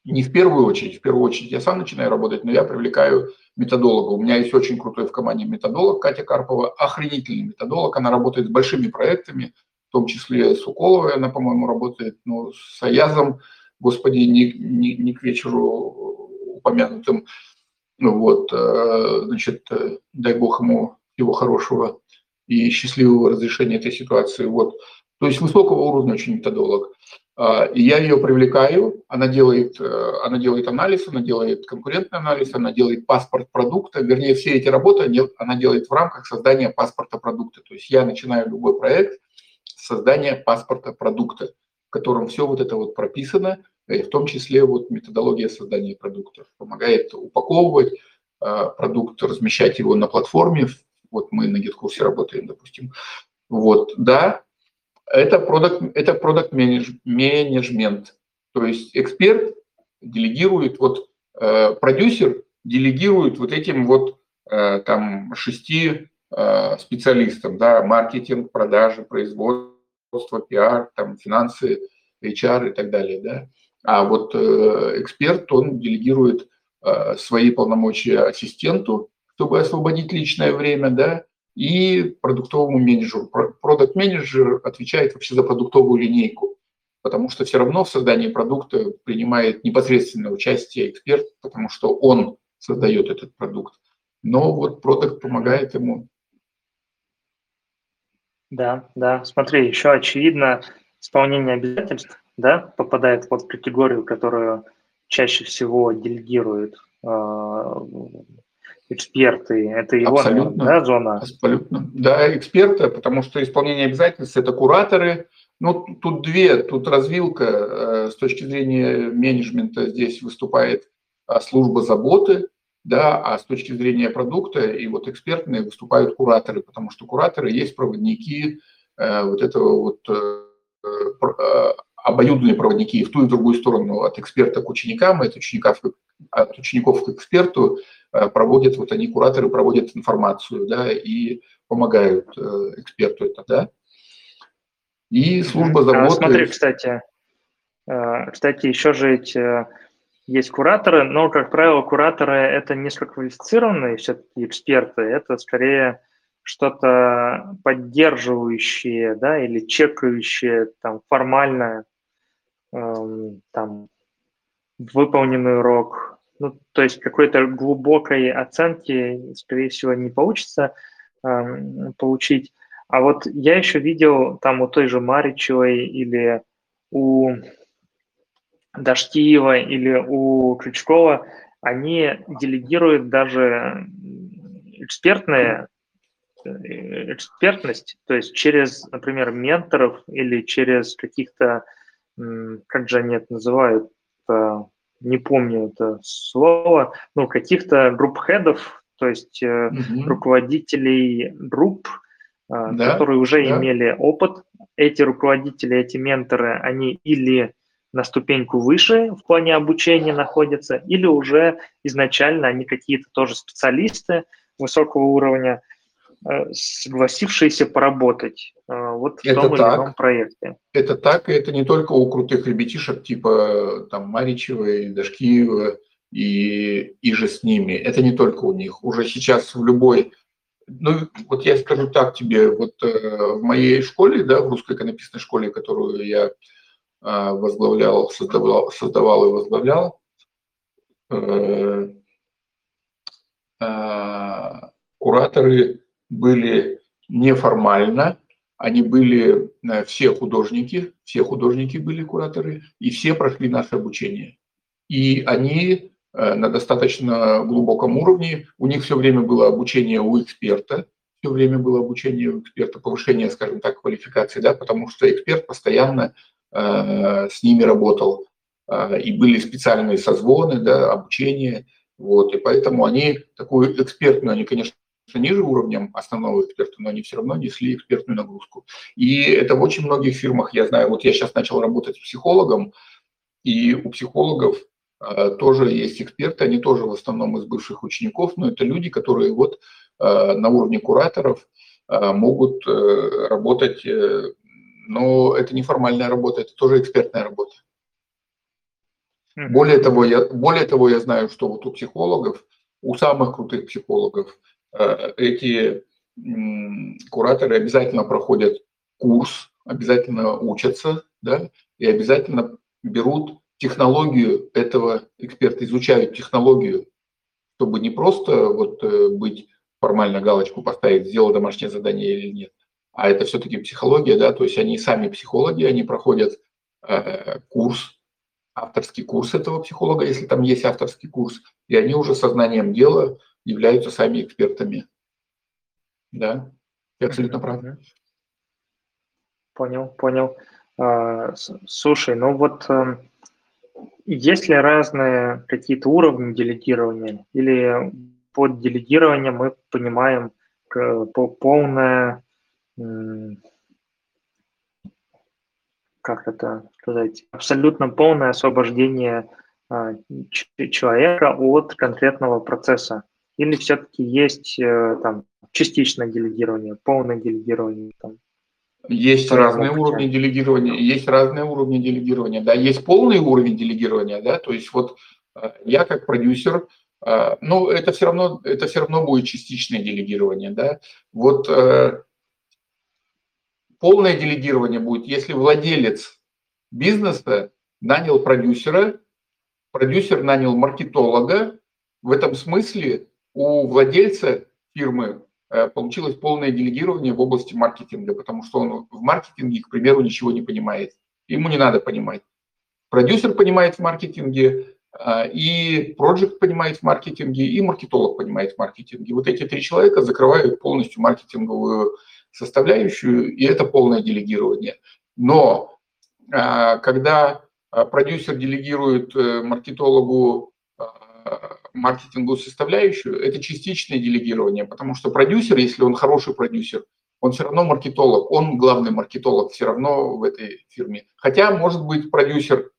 не в первую очередь, в первую очередь я сам начинаю работать, но я привлекаю методолога. У меня есть очень крутой в команде методолог Катя Карпова, охренительный методолог, она работает с большими проектами, в том числе с Уколовой она, по-моему, работает, ну, с Аязом, господи, не, не, не к вечеру упомянутым. Ну вот, э, значит, э, дай бог ему его хорошего и счастливого разрешения этой ситуации. Вот. То есть высокого уровня очень методолог. А, и я ее привлекаю, она делает, э, она делает анализ, она делает конкурентный анализ, она делает паспорт продукта, вернее, все эти работы она делает в рамках создания паспорта продукта. То есть я начинаю любой проект с создания паспорта продукта, в котором все вот это вот прописано, и в том числе вот методология создания продуктов. Помогает упаковывать а, продукт, размещать его на платформе, Вот мы на GitKurse работаем, допустим. Вот, да, это продукт, это продукт менеджмент. То есть эксперт делегирует, вот э, продюсер делегирует вот этим вот э, там шести э, специалистам, да, маркетинг, продажи, производство, пиар, там финансы, HR и так далее, да. А вот э, эксперт, он делегирует э, свои полномочия ассистенту, чтобы освободить личное время, да, и продуктовому менеджеру. Продукт-менеджер отвечает вообще за продуктовую линейку, потому что все равно в создании продукта принимает непосредственное участие эксперт, потому что он создает этот продукт. Но вот продукт помогает ему. Да, да. Смотри, еще очевидно исполнение обязательств, да, попадает в категорию, которую чаще всего делегируют э, эксперты. Это его абсолютно, да, зона? Абсолютно. Да, эксперты, потому что исполнение обязательств – это кураторы. Ну, тут две, тут развилка э, с точки зрения менеджмента здесь выступает а, служба заботы, да, а с точки зрения продукта и вот экспертные выступают кураторы, потому что кураторы есть проводники э, вот этого вот э, обоюдные проводники в ту и в другую сторону, от эксперта к ученикам, от учеников, от учеников к эксперту, проводят, вот они, кураторы, проводят информацию, да, и помогают э, эксперту это, да. И служба а заботы... Смотри, кстати, э, кстати, еще же эти есть кураторы, но, как правило, кураторы – это низкоквалифицированные все-таки эксперты, это скорее что-то поддерживающее, да, или чекающее, там, формальное, эм, там, выполненный урок. Ну, то есть какой-то глубокой оценки, скорее всего, не получится эм, получить. А вот я еще видел там у той же Маричевой или у Даштиева или у Крючкова, они делегируют даже экспертные э, экспертность, то есть через, например, менторов или через каких-то, как же они это называют, не помню это слово, ну, каких-то групп-хедов, то есть угу. руководителей групп, э, да, которые уже да. имели опыт. Эти руководители, эти менторы, они или на ступеньку выше в плане обучения находятся, или уже изначально они какие-то тоже специалисты высокого уровня, э, согласившиеся поработать э, вот в это том так. или ином проекте. Это так, и это не только у крутых ребятишек типа там Маричева Дашкиева и, и же с ними. Это не только у них. Уже сейчас в любой ну, вот я скажу так тебе, вот э, в моей школе, да, в русской иконописной школе, которую я а, возглавлял, создавал, создавал и возглавлял. Э, а, кураторы были неформально, они были э, все художники, все художники были кураторы, и все прошли наше обучение. И они э, на достаточно глубоком уровне, у них все время было обучение у эксперта, все время было обучение у эксперта, повышение, скажем так, квалификации, да, потому что эксперт постоянно Э, с ними работал, э, и были специальные созвоны, да, обучение, вот, и поэтому они такую экспертную, они, конечно, ниже уровнем основного эксперта, но они все равно несли экспертную нагрузку. И это в очень многих фирмах, я знаю, вот я сейчас начал работать психологом, и у психологов э, тоже есть эксперты, они тоже в основном из бывших учеников, но это люди, которые вот э, на уровне кураторов э, могут э, работать но это не формальная работа, это тоже экспертная работа. Более того, я, более того, я знаю, что вот у психологов, у самых крутых психологов, э, эти кураторы обязательно проходят курс, обязательно учатся, да, и обязательно берут технологию этого эксперта, изучают технологию, чтобы не просто вот э, быть формально галочку поставить, сделал домашнее задание или нет, а это все-таки психология, да, то есть они сами психологи, они проходят э, курс, авторский курс этого психолога, если там есть авторский курс, и они уже сознанием дела являются сами экспертами. Да, я абсолютно прав. Понял, понял. А, слушай, ну вот э, есть ли разные какие-то уровни делегирования или под делегированием мы понимаем полное, как это сказать, абсолютно полное освобождение а, человека от конкретного процесса. Или все-таки есть э, там частичное делегирование, полное делегирование? Там, есть разные уровни делегирования, есть разные уровни делегирования, да, есть полный уровень делегирования, да, то есть вот э, я как продюсер, э, ну, это все равно, это все равно будет частичное делегирование, да, вот полное делегирование будет, если владелец бизнеса нанял продюсера, продюсер нанял маркетолога, в этом смысле у владельца фирмы э, получилось полное делегирование в области маркетинга, потому что он в маркетинге, к примеру, ничего не понимает. Ему не надо понимать. Продюсер понимает в маркетинге, э, и проект понимает в маркетинге, и маркетолог понимает в маркетинге. Вот эти три человека закрывают полностью маркетинговую составляющую, и это полное делегирование. Но э, когда продюсер делегирует маркетологу маркетинговую составляющую, это частичное делегирование, потому что продюсер, если он хороший продюсер, он все равно маркетолог, он главный маркетолог все равно в этой фирме. Хотя, может быть, продюсер,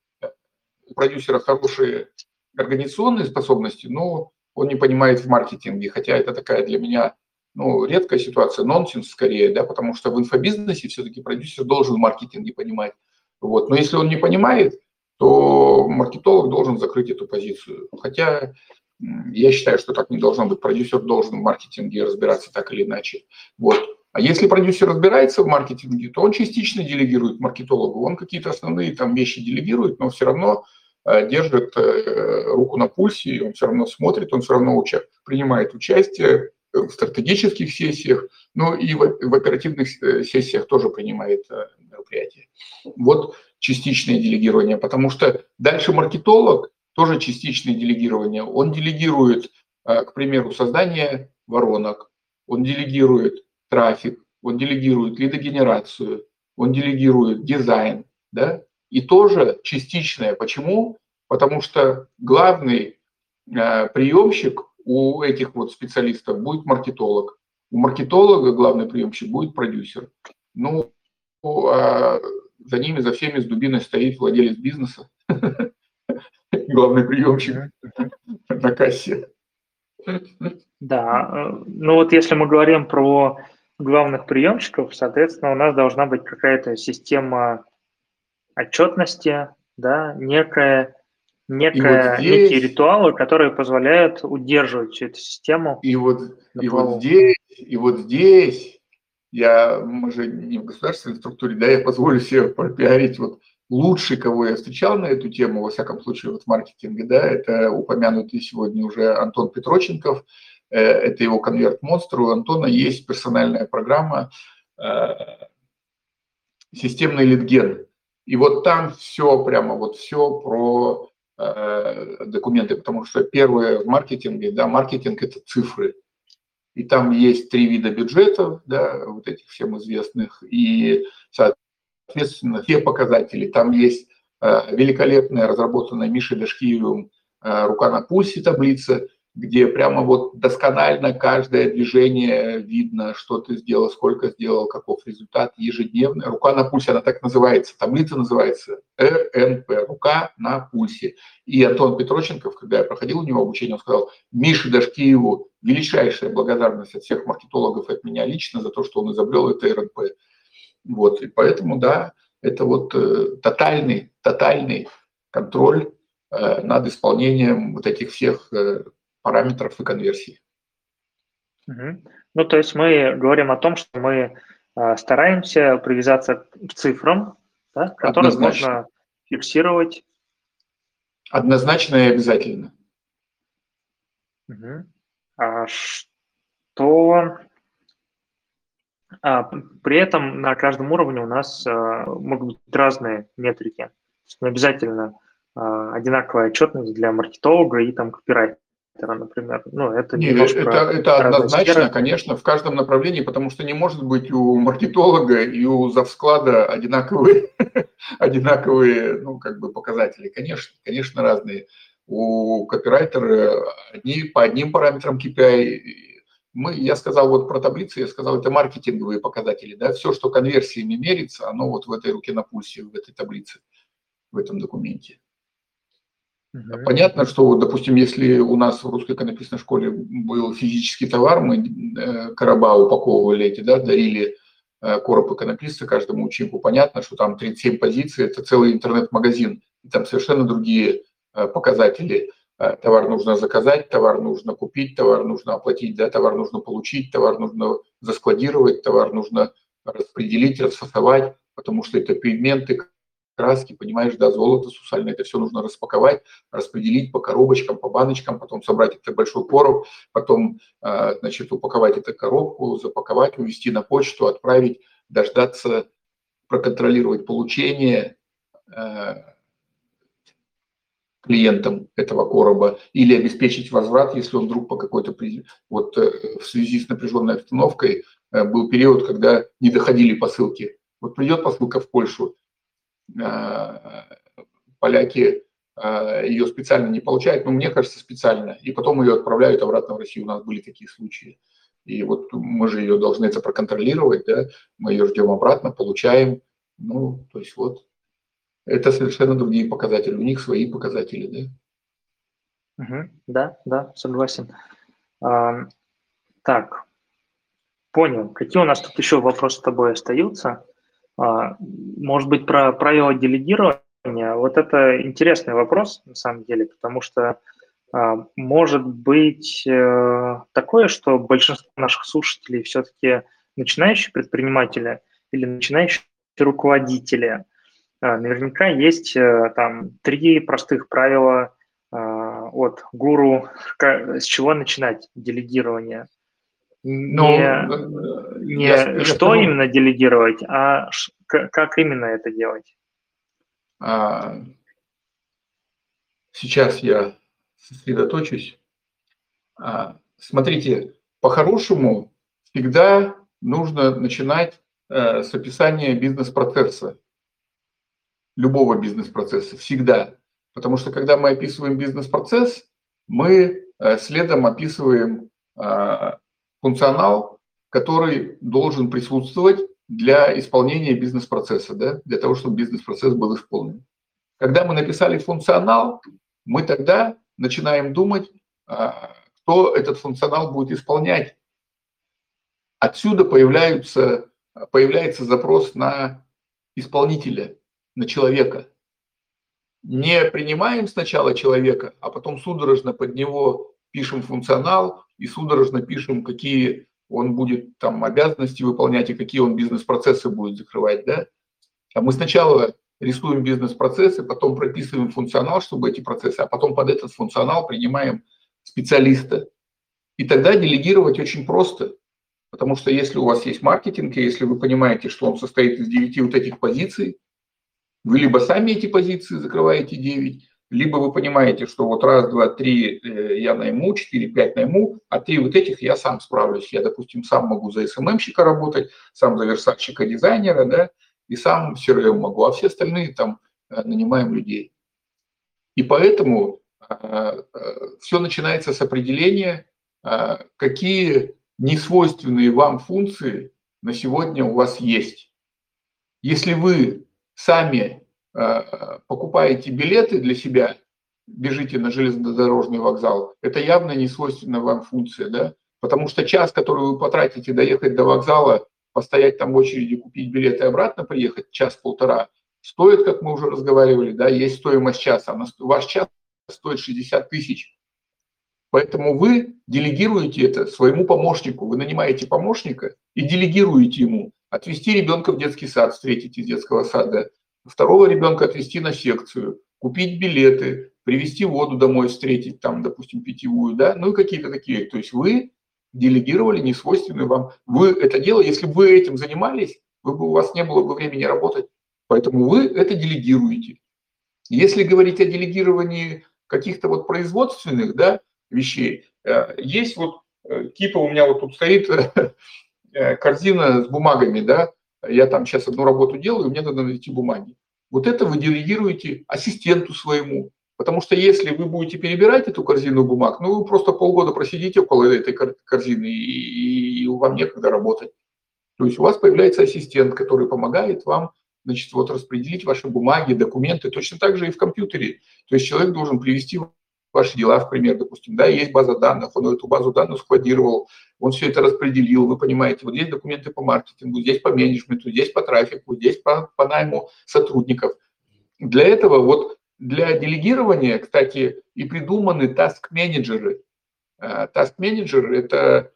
у продюсера хорошие организационные способности, но он не понимает в маркетинге, хотя это такая для меня ну, редкая ситуация, нонсенс скорее, да, потому что в инфобизнесе все-таки продюсер должен в маркетинге понимать. Вот. Но если он не понимает, то маркетолог должен закрыть эту позицию. Хотя я считаю, что так не должно быть. Продюсер должен в маркетинге разбираться так или иначе. Вот. А если продюсер разбирается в маркетинге, то он частично делегирует маркетологу. Он какие-то основные там вещи делегирует, но все равно э, держит э, руку на пульсе, он все равно смотрит, он все равно уча- принимает участие в стратегических сессиях, ну и в, в оперативных э, сессиях тоже принимает мероприятия. Вот частичное делегирование, потому что дальше маркетолог тоже частичное делегирование. Он делегирует, э, к примеру, создание воронок, он делегирует трафик, он делегирует лидогенерацию, он делегирует дизайн, да, и тоже частичное. Почему? Потому что главный э, приемщик у этих вот специалистов будет маркетолог. У маркетолога главный приемщик будет продюсер. Ну, а за ними, за всеми с дубиной стоит владелец бизнеса. [LAUGHS] главный приемщик на кассе. Да, э, ну вот если мы говорим про главных приемщиков, соответственно, у нас должна быть какая-то система отчетности, да, некая, некая, вот здесь, некие ритуалы, которые позволяют удерживать всю эту систему. И вот, и вот здесь, и вот здесь я, мы же не в государственной структуре, да, я позволю себе пропиарить вот лучший, кого я встречал на эту тему, во всяком случае, вот в маркетинге, да, это упомянутый сегодня уже Антон Петроченков, э, это его конверт монстр. У Антона есть персональная программа э, системный литген. И вот там все, прямо вот все про э, документы, потому что первое в маркетинге, да, маркетинг – это цифры. И там есть три вида бюджетов, да, вот этих всем известных, и, соответственно, все показатели. Там есть э, великолепная, разработанная Мишей Дашкиевым э, «Рука на пульсе» таблица, где прямо вот досконально каждое движение видно, что ты сделал, сколько сделал, каков результат ежедневно. Рука на пульсе, она так называется, таблица называется РНП, рука на пульсе. И Антон Петроченков, когда я проходил у него обучение, он сказал, Мише Дашкиеву величайшая благодарность от всех маркетологов от меня лично за то, что он изобрел это РНП. Вот, и поэтому, да, это вот э, тотальный, тотальный контроль э, над исполнением вот этих всех э, параметров и конверсии. Угу. Ну, то есть мы говорим о том, что мы э, стараемся привязаться к цифрам, да, которые Однозначно. можно фиксировать. Однозначно и обязательно. Угу. А что при этом на каждом уровне у нас а, могут быть разные метрики. Не обязательно а, одинаковая отчетность для маркетолога и там копирайтера, например. Ну, это Нет, это, это однозначно, сферы. конечно, в каждом направлении, потому что не может быть у маркетолога и у завсклада одинаковые, [LAUGHS] одинаковые ну, как бы показатели. Конечно, конечно, разные. У копирайтера одни, по одним параметрам KPI мы, я сказал вот про таблицы, я сказал, это маркетинговые показатели, да, все, что конверсиями мерится, оно вот в этой руке на пульсе, в этой таблице, в этом документе. Угу. Понятно, что, допустим, если у нас в русской иконописной школе был физический товар, мы э, короба упаковывали эти, да, дарили э, короб иконописца каждому ученику, понятно, что там 37 позиций, это целый интернет-магазин, и там совершенно другие э, показатели – товар нужно заказать, товар нужно купить, товар нужно оплатить, да, товар нужно получить, товар нужно заскладировать, товар нужно распределить, расфасовать, потому что это пигменты, краски, понимаешь, да, золото сусальное, это все нужно распаковать, распределить по коробочкам, по баночкам, потом собрать это большой короб, потом, э, значит, упаковать эту коробку, запаковать, увезти на почту, отправить, дождаться, проконтролировать получение, э, клиентам этого короба или обеспечить возврат, если он вдруг по какой-то вот э, в связи с напряженной обстановкой э, был период, когда не доходили посылки. Вот придет посылка в Польшу, э, поляки ее специально не получают, но мне кажется специально, и потом ее отправляют обратно в Россию. У нас были такие случаи. И вот мы же ее должны это проконтролировать, да, мы ее ждем обратно, получаем. Ну, то есть вот это совершенно другие показатели. У них свои показатели, да? Угу, да, да, согласен. А, так, понял. Какие у нас тут еще вопросы с тобой остаются? А, может быть, про правила делегирования? Вот это интересный вопрос, на самом деле, потому что а, может быть э, такое, что большинство наших слушателей все-таки начинающие предприниматели или начинающие руководители – а, наверняка есть э, там три простых правила а, от гуру, с чего начинать делегирование. Ну, не, э, не я, что я именно делегировать, а как именно это делать. А, сейчас я сосредоточусь. Смотрите, по-хорошему всегда нужно начинать э, с описания бизнес-процесса любого бизнес-процесса, всегда. Потому что когда мы описываем бизнес-процесс, мы э, следом описываем э, функционал, который должен присутствовать для исполнения бизнес-процесса, да, для того, чтобы бизнес-процесс был исполнен. Когда мы написали функционал, мы тогда начинаем думать, э, кто этот функционал будет исполнять. Отсюда появляются, появляется запрос на исполнителя на человека. Не принимаем сначала человека, а потом судорожно под него пишем функционал и судорожно пишем, какие он будет там обязанности выполнять и какие он бизнес-процессы будет закрывать, да? А мы сначала рисуем бизнес-процессы, потом прописываем функционал, чтобы эти процессы, а потом под этот функционал принимаем специалиста. И тогда делегировать очень просто, потому что если у вас есть маркетинг, и если вы понимаете, что он состоит из девяти вот этих позиций, вы либо сами эти позиции закрываете 9, либо вы понимаете, что вот раз, два, три э, я найму, четыре, пять найму, а три вот этих я сам справлюсь. Я, допустим, сам могу за СММщика работать, сам за версальщика дизайнера, да, и сам все равно могу, а все остальные там э, нанимаем людей. И поэтому э, все начинается с определения, какие несвойственные вам функции на сегодня у вас есть. Если вы сами э, покупаете билеты для себя, бежите на железнодорожный вокзал, это явно не свойственная вам функция, да? Потому что час, который вы потратите доехать до вокзала, постоять там в очереди, купить билеты и обратно приехать, час-полтора, стоит, как мы уже разговаривали, да, есть стоимость часа. Ваш час стоит 60 тысяч. Поэтому вы делегируете это своему помощнику. Вы нанимаете помощника и делегируете ему отвести ребенка в детский сад, встретить из детского сада, второго ребенка отвезти на секцию, купить билеты, привезти воду домой, встретить там, допустим, питьевую, да, ну и какие-то такие. То есть вы делегировали несвойственную вам. Вы это делали, если бы вы этим занимались, вы бы, у вас не было бы времени работать. Поэтому вы это делегируете. Если говорить о делегировании каких-то вот производственных да, вещей, э, есть вот э, кипа у меня вот тут стоит [LAUGHS] корзина с бумагами, да, я там сейчас одну работу делаю, мне надо найти бумаги. Вот это вы делегируете ассистенту своему, Потому что если вы будете перебирать эту корзину бумаг, ну вы просто полгода просидите около этой корзины, и, и вам некогда работать. То есть у вас появляется ассистент, который помогает вам значит, вот распределить ваши бумаги, документы, точно так же и в компьютере. То есть человек должен привести ваши дела в пример, допустим, да, есть база данных, он эту базу данных складировал, он все это распределил, вы понимаете, вот здесь документы по маркетингу, здесь по менеджменту, здесь по трафику, здесь по, по найму сотрудников. Для этого вот для делегирования, кстати, и придуманы task-менеджеры. Task-менеджер – это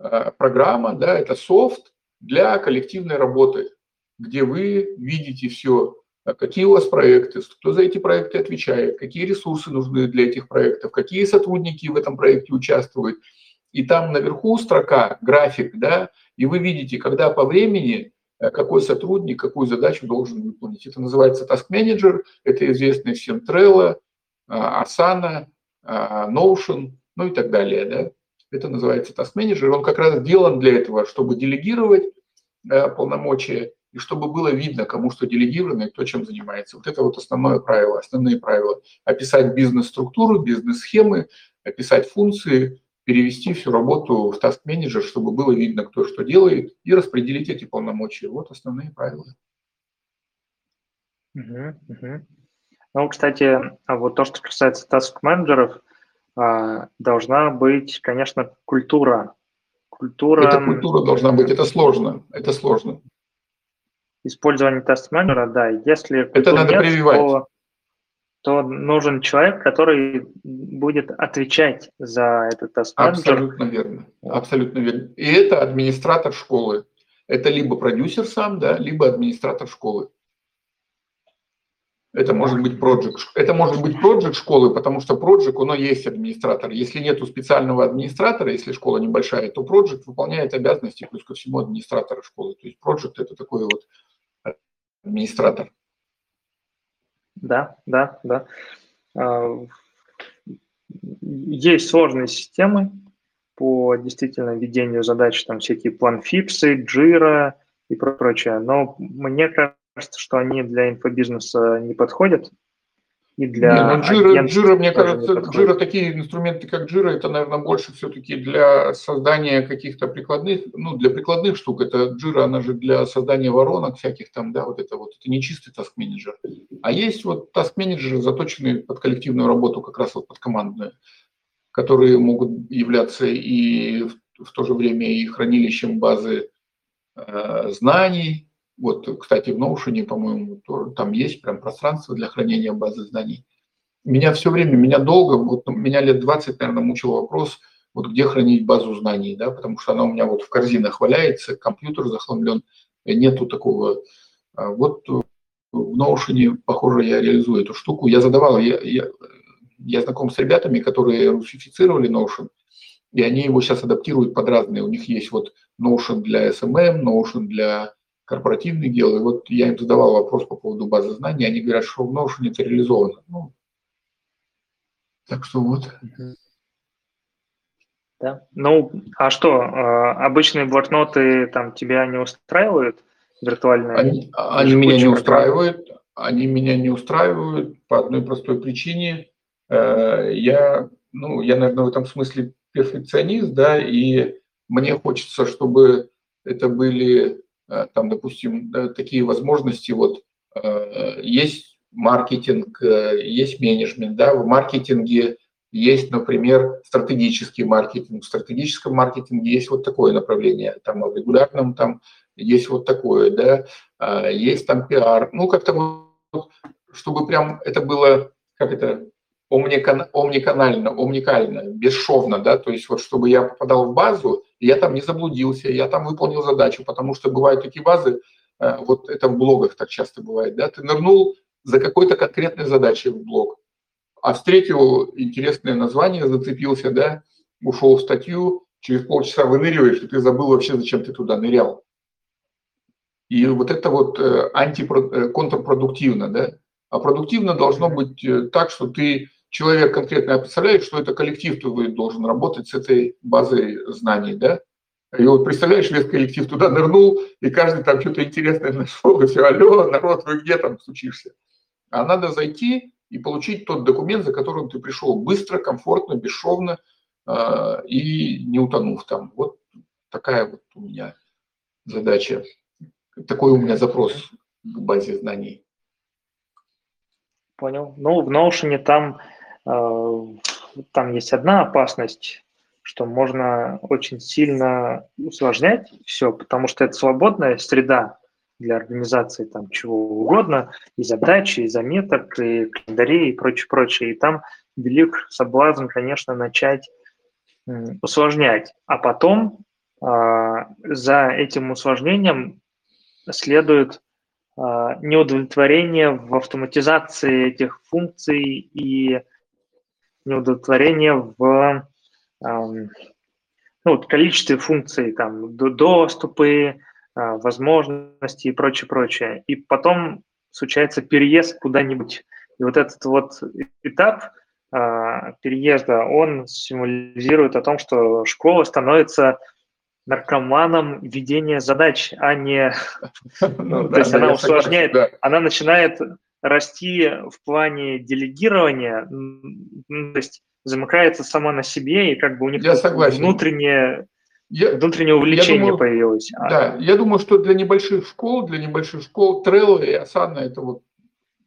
э, программа, да, это софт для коллективной работы, где вы видите все, а какие у вас проекты, кто за эти проекты отвечает, какие ресурсы нужны для этих проектов, какие сотрудники в этом проекте участвуют. И там наверху строка, график, да, и вы видите, когда по времени Э, какой сотрудник какую задачу должен выполнить. Это называется Task Manager, это известный всем Trello, э, Asana, э, Notion, ну и так далее. Да? Это называется Task Manager. Он как раз сделан для этого, чтобы делегировать полномочия и чтобы было видно, кому что делегировано и кто чем занимается. Вот это вот основное правило, основные правила. Описать бизнес-структуру, бизнес-схемы, описать функции, перевести всю работу в task менеджер, чтобы было видно, кто что делает, и распределить эти полномочия. Вот основные правила. Угу, угу. Ну, кстати, а вот то, что касается task менеджеров, а, должна быть, конечно, культура. Культура. Эта культура должна быть. Это сложно. Это сложно. Использование task менеджера, да. Если это надо нет, прививать. То то нужен человек, который будет отвечать за этот task Абсолютно верно. Абсолютно верно. И это администратор школы. Это либо продюсер сам, да, либо администратор школы. Это может быть проект. Это может быть проект школы, потому что проект, он есть администратор. Если нету специального администратора, если школа небольшая, то проект выполняет обязанности плюс ко всему администратора школы. То есть проект это такой вот администратор. Да, да, да. А, есть сложные системы по действительно ведению задач, там всякие планфипсы, джира и прочее, но мне кажется, что они для инфобизнеса не подходят, и для Не, ну, Jira, Jira, мне кажется, Jira, такие инструменты, как Jira, это, наверное, больше все-таки для создания каких-то прикладных, ну, для прикладных штук. Это Jira, она же для создания воронок всяких там, да, вот это вот, это не чистый таск-менеджер. А есть вот таск-менеджеры, заточенные под коллективную работу, как раз вот под командную, которые могут являться и в, в то же время и хранилищем базы э, знаний, вот, кстати, в Notion, по-моему, там есть прям пространство для хранения базы знаний. Меня все время, меня долго, вот меня лет 20, наверное, мучил вопрос, вот где хранить базу знаний, да, потому что она у меня вот в корзинах валяется, компьютер захламлен, нету такого. А вот в Notion, похоже, я реализую эту штуку. Я задавал, я, я, я знаком с ребятами, которые русифицировали Notion, и они его сейчас адаптируют под разные. У них есть вот Notion для SMM, Notion для корпоративный дел. И вот я им задавал вопрос по поводу базы знаний, они говорят, что в Notion это реализовано. Ну, так что вот. Да. Ну, а что, а, обычные блокноты там тебя не устраивают виртуальные? Они, они меня не устраивают. Они меня не устраивают по одной простой причине. Э, я, ну, я, наверное, в этом смысле перфекционист, да, и мне хочется, чтобы это были Э, там, допустим, такие возможности, вот э, есть маркетинг, э, есть менеджмент, да, в маркетинге есть, например, стратегический маркетинг. В стратегическом маркетинге есть вот такое направление, там в регулярном там есть вот такое, да, а, есть там пиар. Ну, как-то вот, чтобы прям это было, как это, омниканально, омникально, бесшовно, да, то есть вот чтобы я попадал в базу, я там не заблудился, я там выполнил задачу, потому что бывают такие базы, э, вот это в блогах так часто бывает, да, ты нырнул за какой-то конкретной задачей в блог, а встретил интересное название, зацепился, да, ушел в статью, через полчаса выныриваешь, и ты забыл вообще, зачем ты туда нырял. И вот это вот э, антиконтрпродуктивно, э, да, а продуктивно должно быть так, что ты человек конкретно представляет, что это коллектив твой должен работать с этой базой знаний, да? И вот представляешь, весь коллектив туда нырнул, и каждый там что-то интересное нашел, и все, алло, народ, вы где там стучишься? А надо зайти и получить тот документ, за которым ты пришел быстро, комфортно, бесшовно э, и не утонув там. Вот такая вот у меня задача, такой у меня запрос к базе знаний. Понял. Ну, в Notion там, там есть одна опасность, что можно очень сильно усложнять все, потому что это свободная среда для организации там чего угодно, и задачи, и заметок, и календарей, и прочее, прочее. И там велик соблазн, конечно, начать усложнять. А потом а, за этим усложнением следует а, неудовлетворение в автоматизации этих функций и неудовлетворение в ну, вот, количестве функций, там, доступы, а, возможности и прочее, прочее. И потом случается переезд куда-нибудь. И вот этот вот этап а, переезда, он символизирует о том, что школа становится наркоманом ведения задач, а не... [LAUGHS] Ну, то есть она усложняет, она начинает расти в плане делегирования, то есть замыкается сама на себе, и как бы у них внутреннее я, Внутреннее увлечение я думаю, появилось. А да, я думаю, что для небольших школ, для небольших школ Trello и Asana это вот,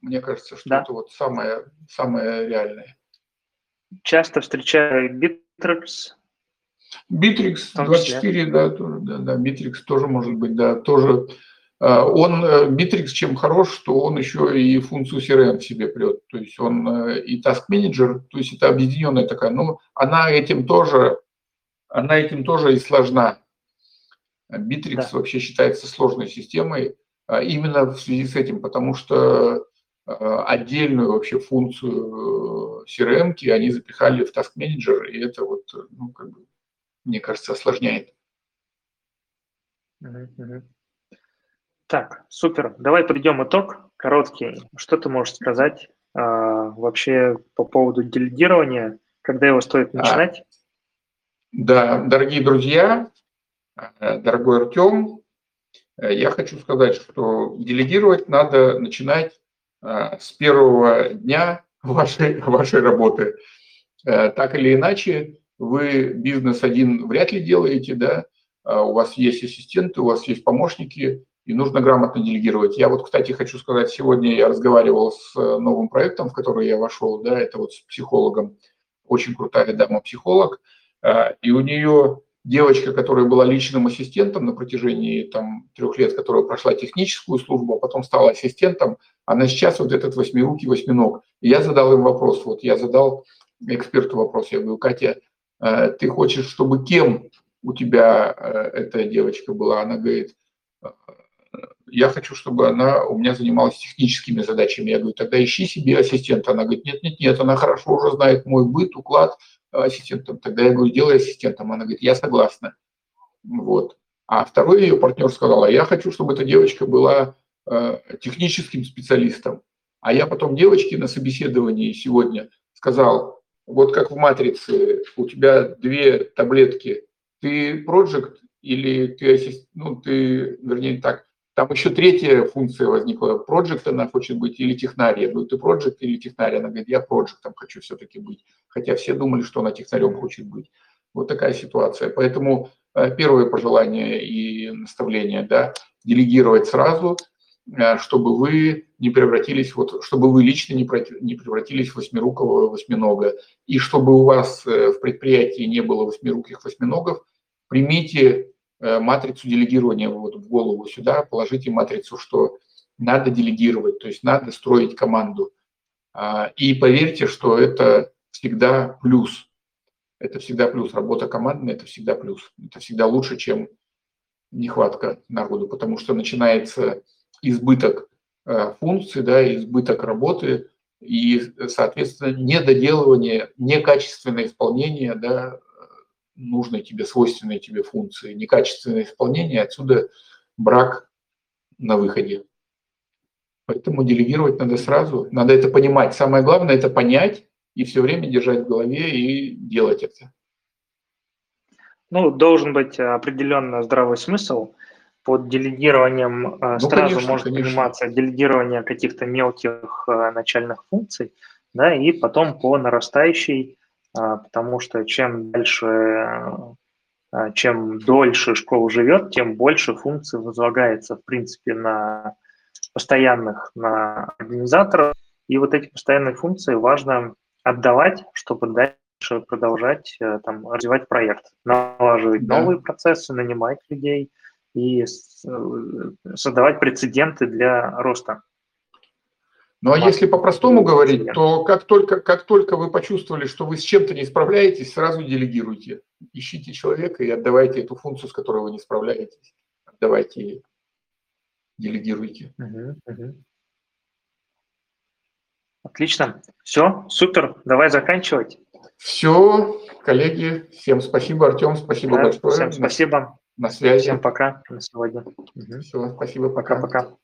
мне кажется, что да. это вот самое, самое реальное. Часто встречаю Bittrex. Bittrex 24, да, тоже, да, да, Bittrex тоже может быть, да, тоже. А, он, э, Bittrex чем хорош, что он еще и функцию CRM в себе прет, то есть он э, и Task Manager, то есть это объединенная такая, ну, она этим тоже она этим тоже и сложна. Bittrex да. вообще считается сложной системой а, именно в связи с этим, потому что отдельную вообще функцию э, CRM они запихали в Task Manager, и это вот, ну, как бы, мне кажется, осложняет. Так, супер. Давай подведем итог короткий. Что ты можешь сказать а, вообще по поводу делегирования, когда его стоит начинать? А, да, дорогие друзья, э, дорогой Артем, э, я хочу сказать, что делегировать надо начинать э, с первого дня вашей, вашей работы. Так или иначе, вы бизнес один вряд ли делаете, да, а у вас есть ассистенты, у вас есть помощники, и нужно грамотно делегировать. Я вот, кстати, хочу сказать, сегодня я разговаривал с новым проектом, в который я вошел, да, это вот с психологом, очень крутая дама-психолог, а, и у нее девочка, которая была личным ассистентом на протяжении там, трех лет, которая прошла техническую службу, а потом стала ассистентом, она сейчас вот этот восьмирукий восьминог. И я задал им вопрос, вот я задал эксперту вопрос, я говорю, Катя, а, ты хочешь, чтобы кем у тебя а, эта девочка была? Она говорит, я хочу, чтобы она у меня занималась техническими задачами. Я говорю, тогда ищи себе ассистента. Она говорит, нет, нет, нет, она хорошо уже знает мой быт, уклад, ассистентом. Тогда я говорю, делай ассистентом. Она говорит, я согласна. Вот. А второй ее партнер сказал, а я хочу, чтобы эта девочка была э, техническим специалистом. А я потом девочке на собеседовании сегодня сказал, вот как в «Матрице», у тебя две таблетки, ты проект или ты ассист, ну, ты, вернее, так, там еще третья функция возникла. Проект она хочет быть или технарь. Я говорю, ты проект или технарь? Она говорит, я проектом хочу все-таки быть. Хотя все думали, что она технарем хочет быть. Вот такая ситуация. Поэтому э, первое пожелание и наставление, да, делегировать сразу, э, чтобы вы не превратились, вот, чтобы вы лично не превратились в восьмирукого восьминога. И чтобы у вас э, в предприятии не было восьмируких восьминогов, примите матрицу делегирования вот в голову сюда, положите матрицу, что надо делегировать, то есть надо строить команду. А, и поверьте, что это всегда плюс. Это всегда плюс. Работа командная – это всегда плюс. Это всегда лучше, чем нехватка народу, потому что начинается избыток э, функций, да, избыток работы, и, соответственно, недоделывание, некачественное исполнение да, нужной тебе, свойственной тебе функции, некачественное исполнение, отсюда брак на выходе. Поэтому делегировать надо сразу, надо это понимать. Самое главное – это понять и все время держать в голове и делать это. Ну, должен быть определенно здравый смысл. Под делегированием э, ну, сразу конечно, может конечно. пониматься делегирование каких-то мелких э, начальных функций, да, и потом по нарастающей, потому что чем дальше, а, чем дольше школа живет, тем больше функций возлагается, в принципе, на постоянных, на организаторов, и вот эти постоянные функции важно отдавать, чтобы дальше продолжать э, там, развивать проект, налаживать да. новые процессы, нанимать людей и э, создавать прецеденты для роста. Ну а если по-простому говорить, то как только, как только вы почувствовали, что вы с чем-то не справляетесь, сразу делегируйте. Ищите человека и отдавайте эту функцию, с которой вы не справляетесь. Отдавайте, делегируйте. Угу, угу. Отлично. Все, супер. Давай заканчивать. Все, коллеги, всем спасибо, Артем, спасибо да, большое. Всем спасибо. На связи. Всем пока на сегодня. Угу. Все, спасибо, пока-пока.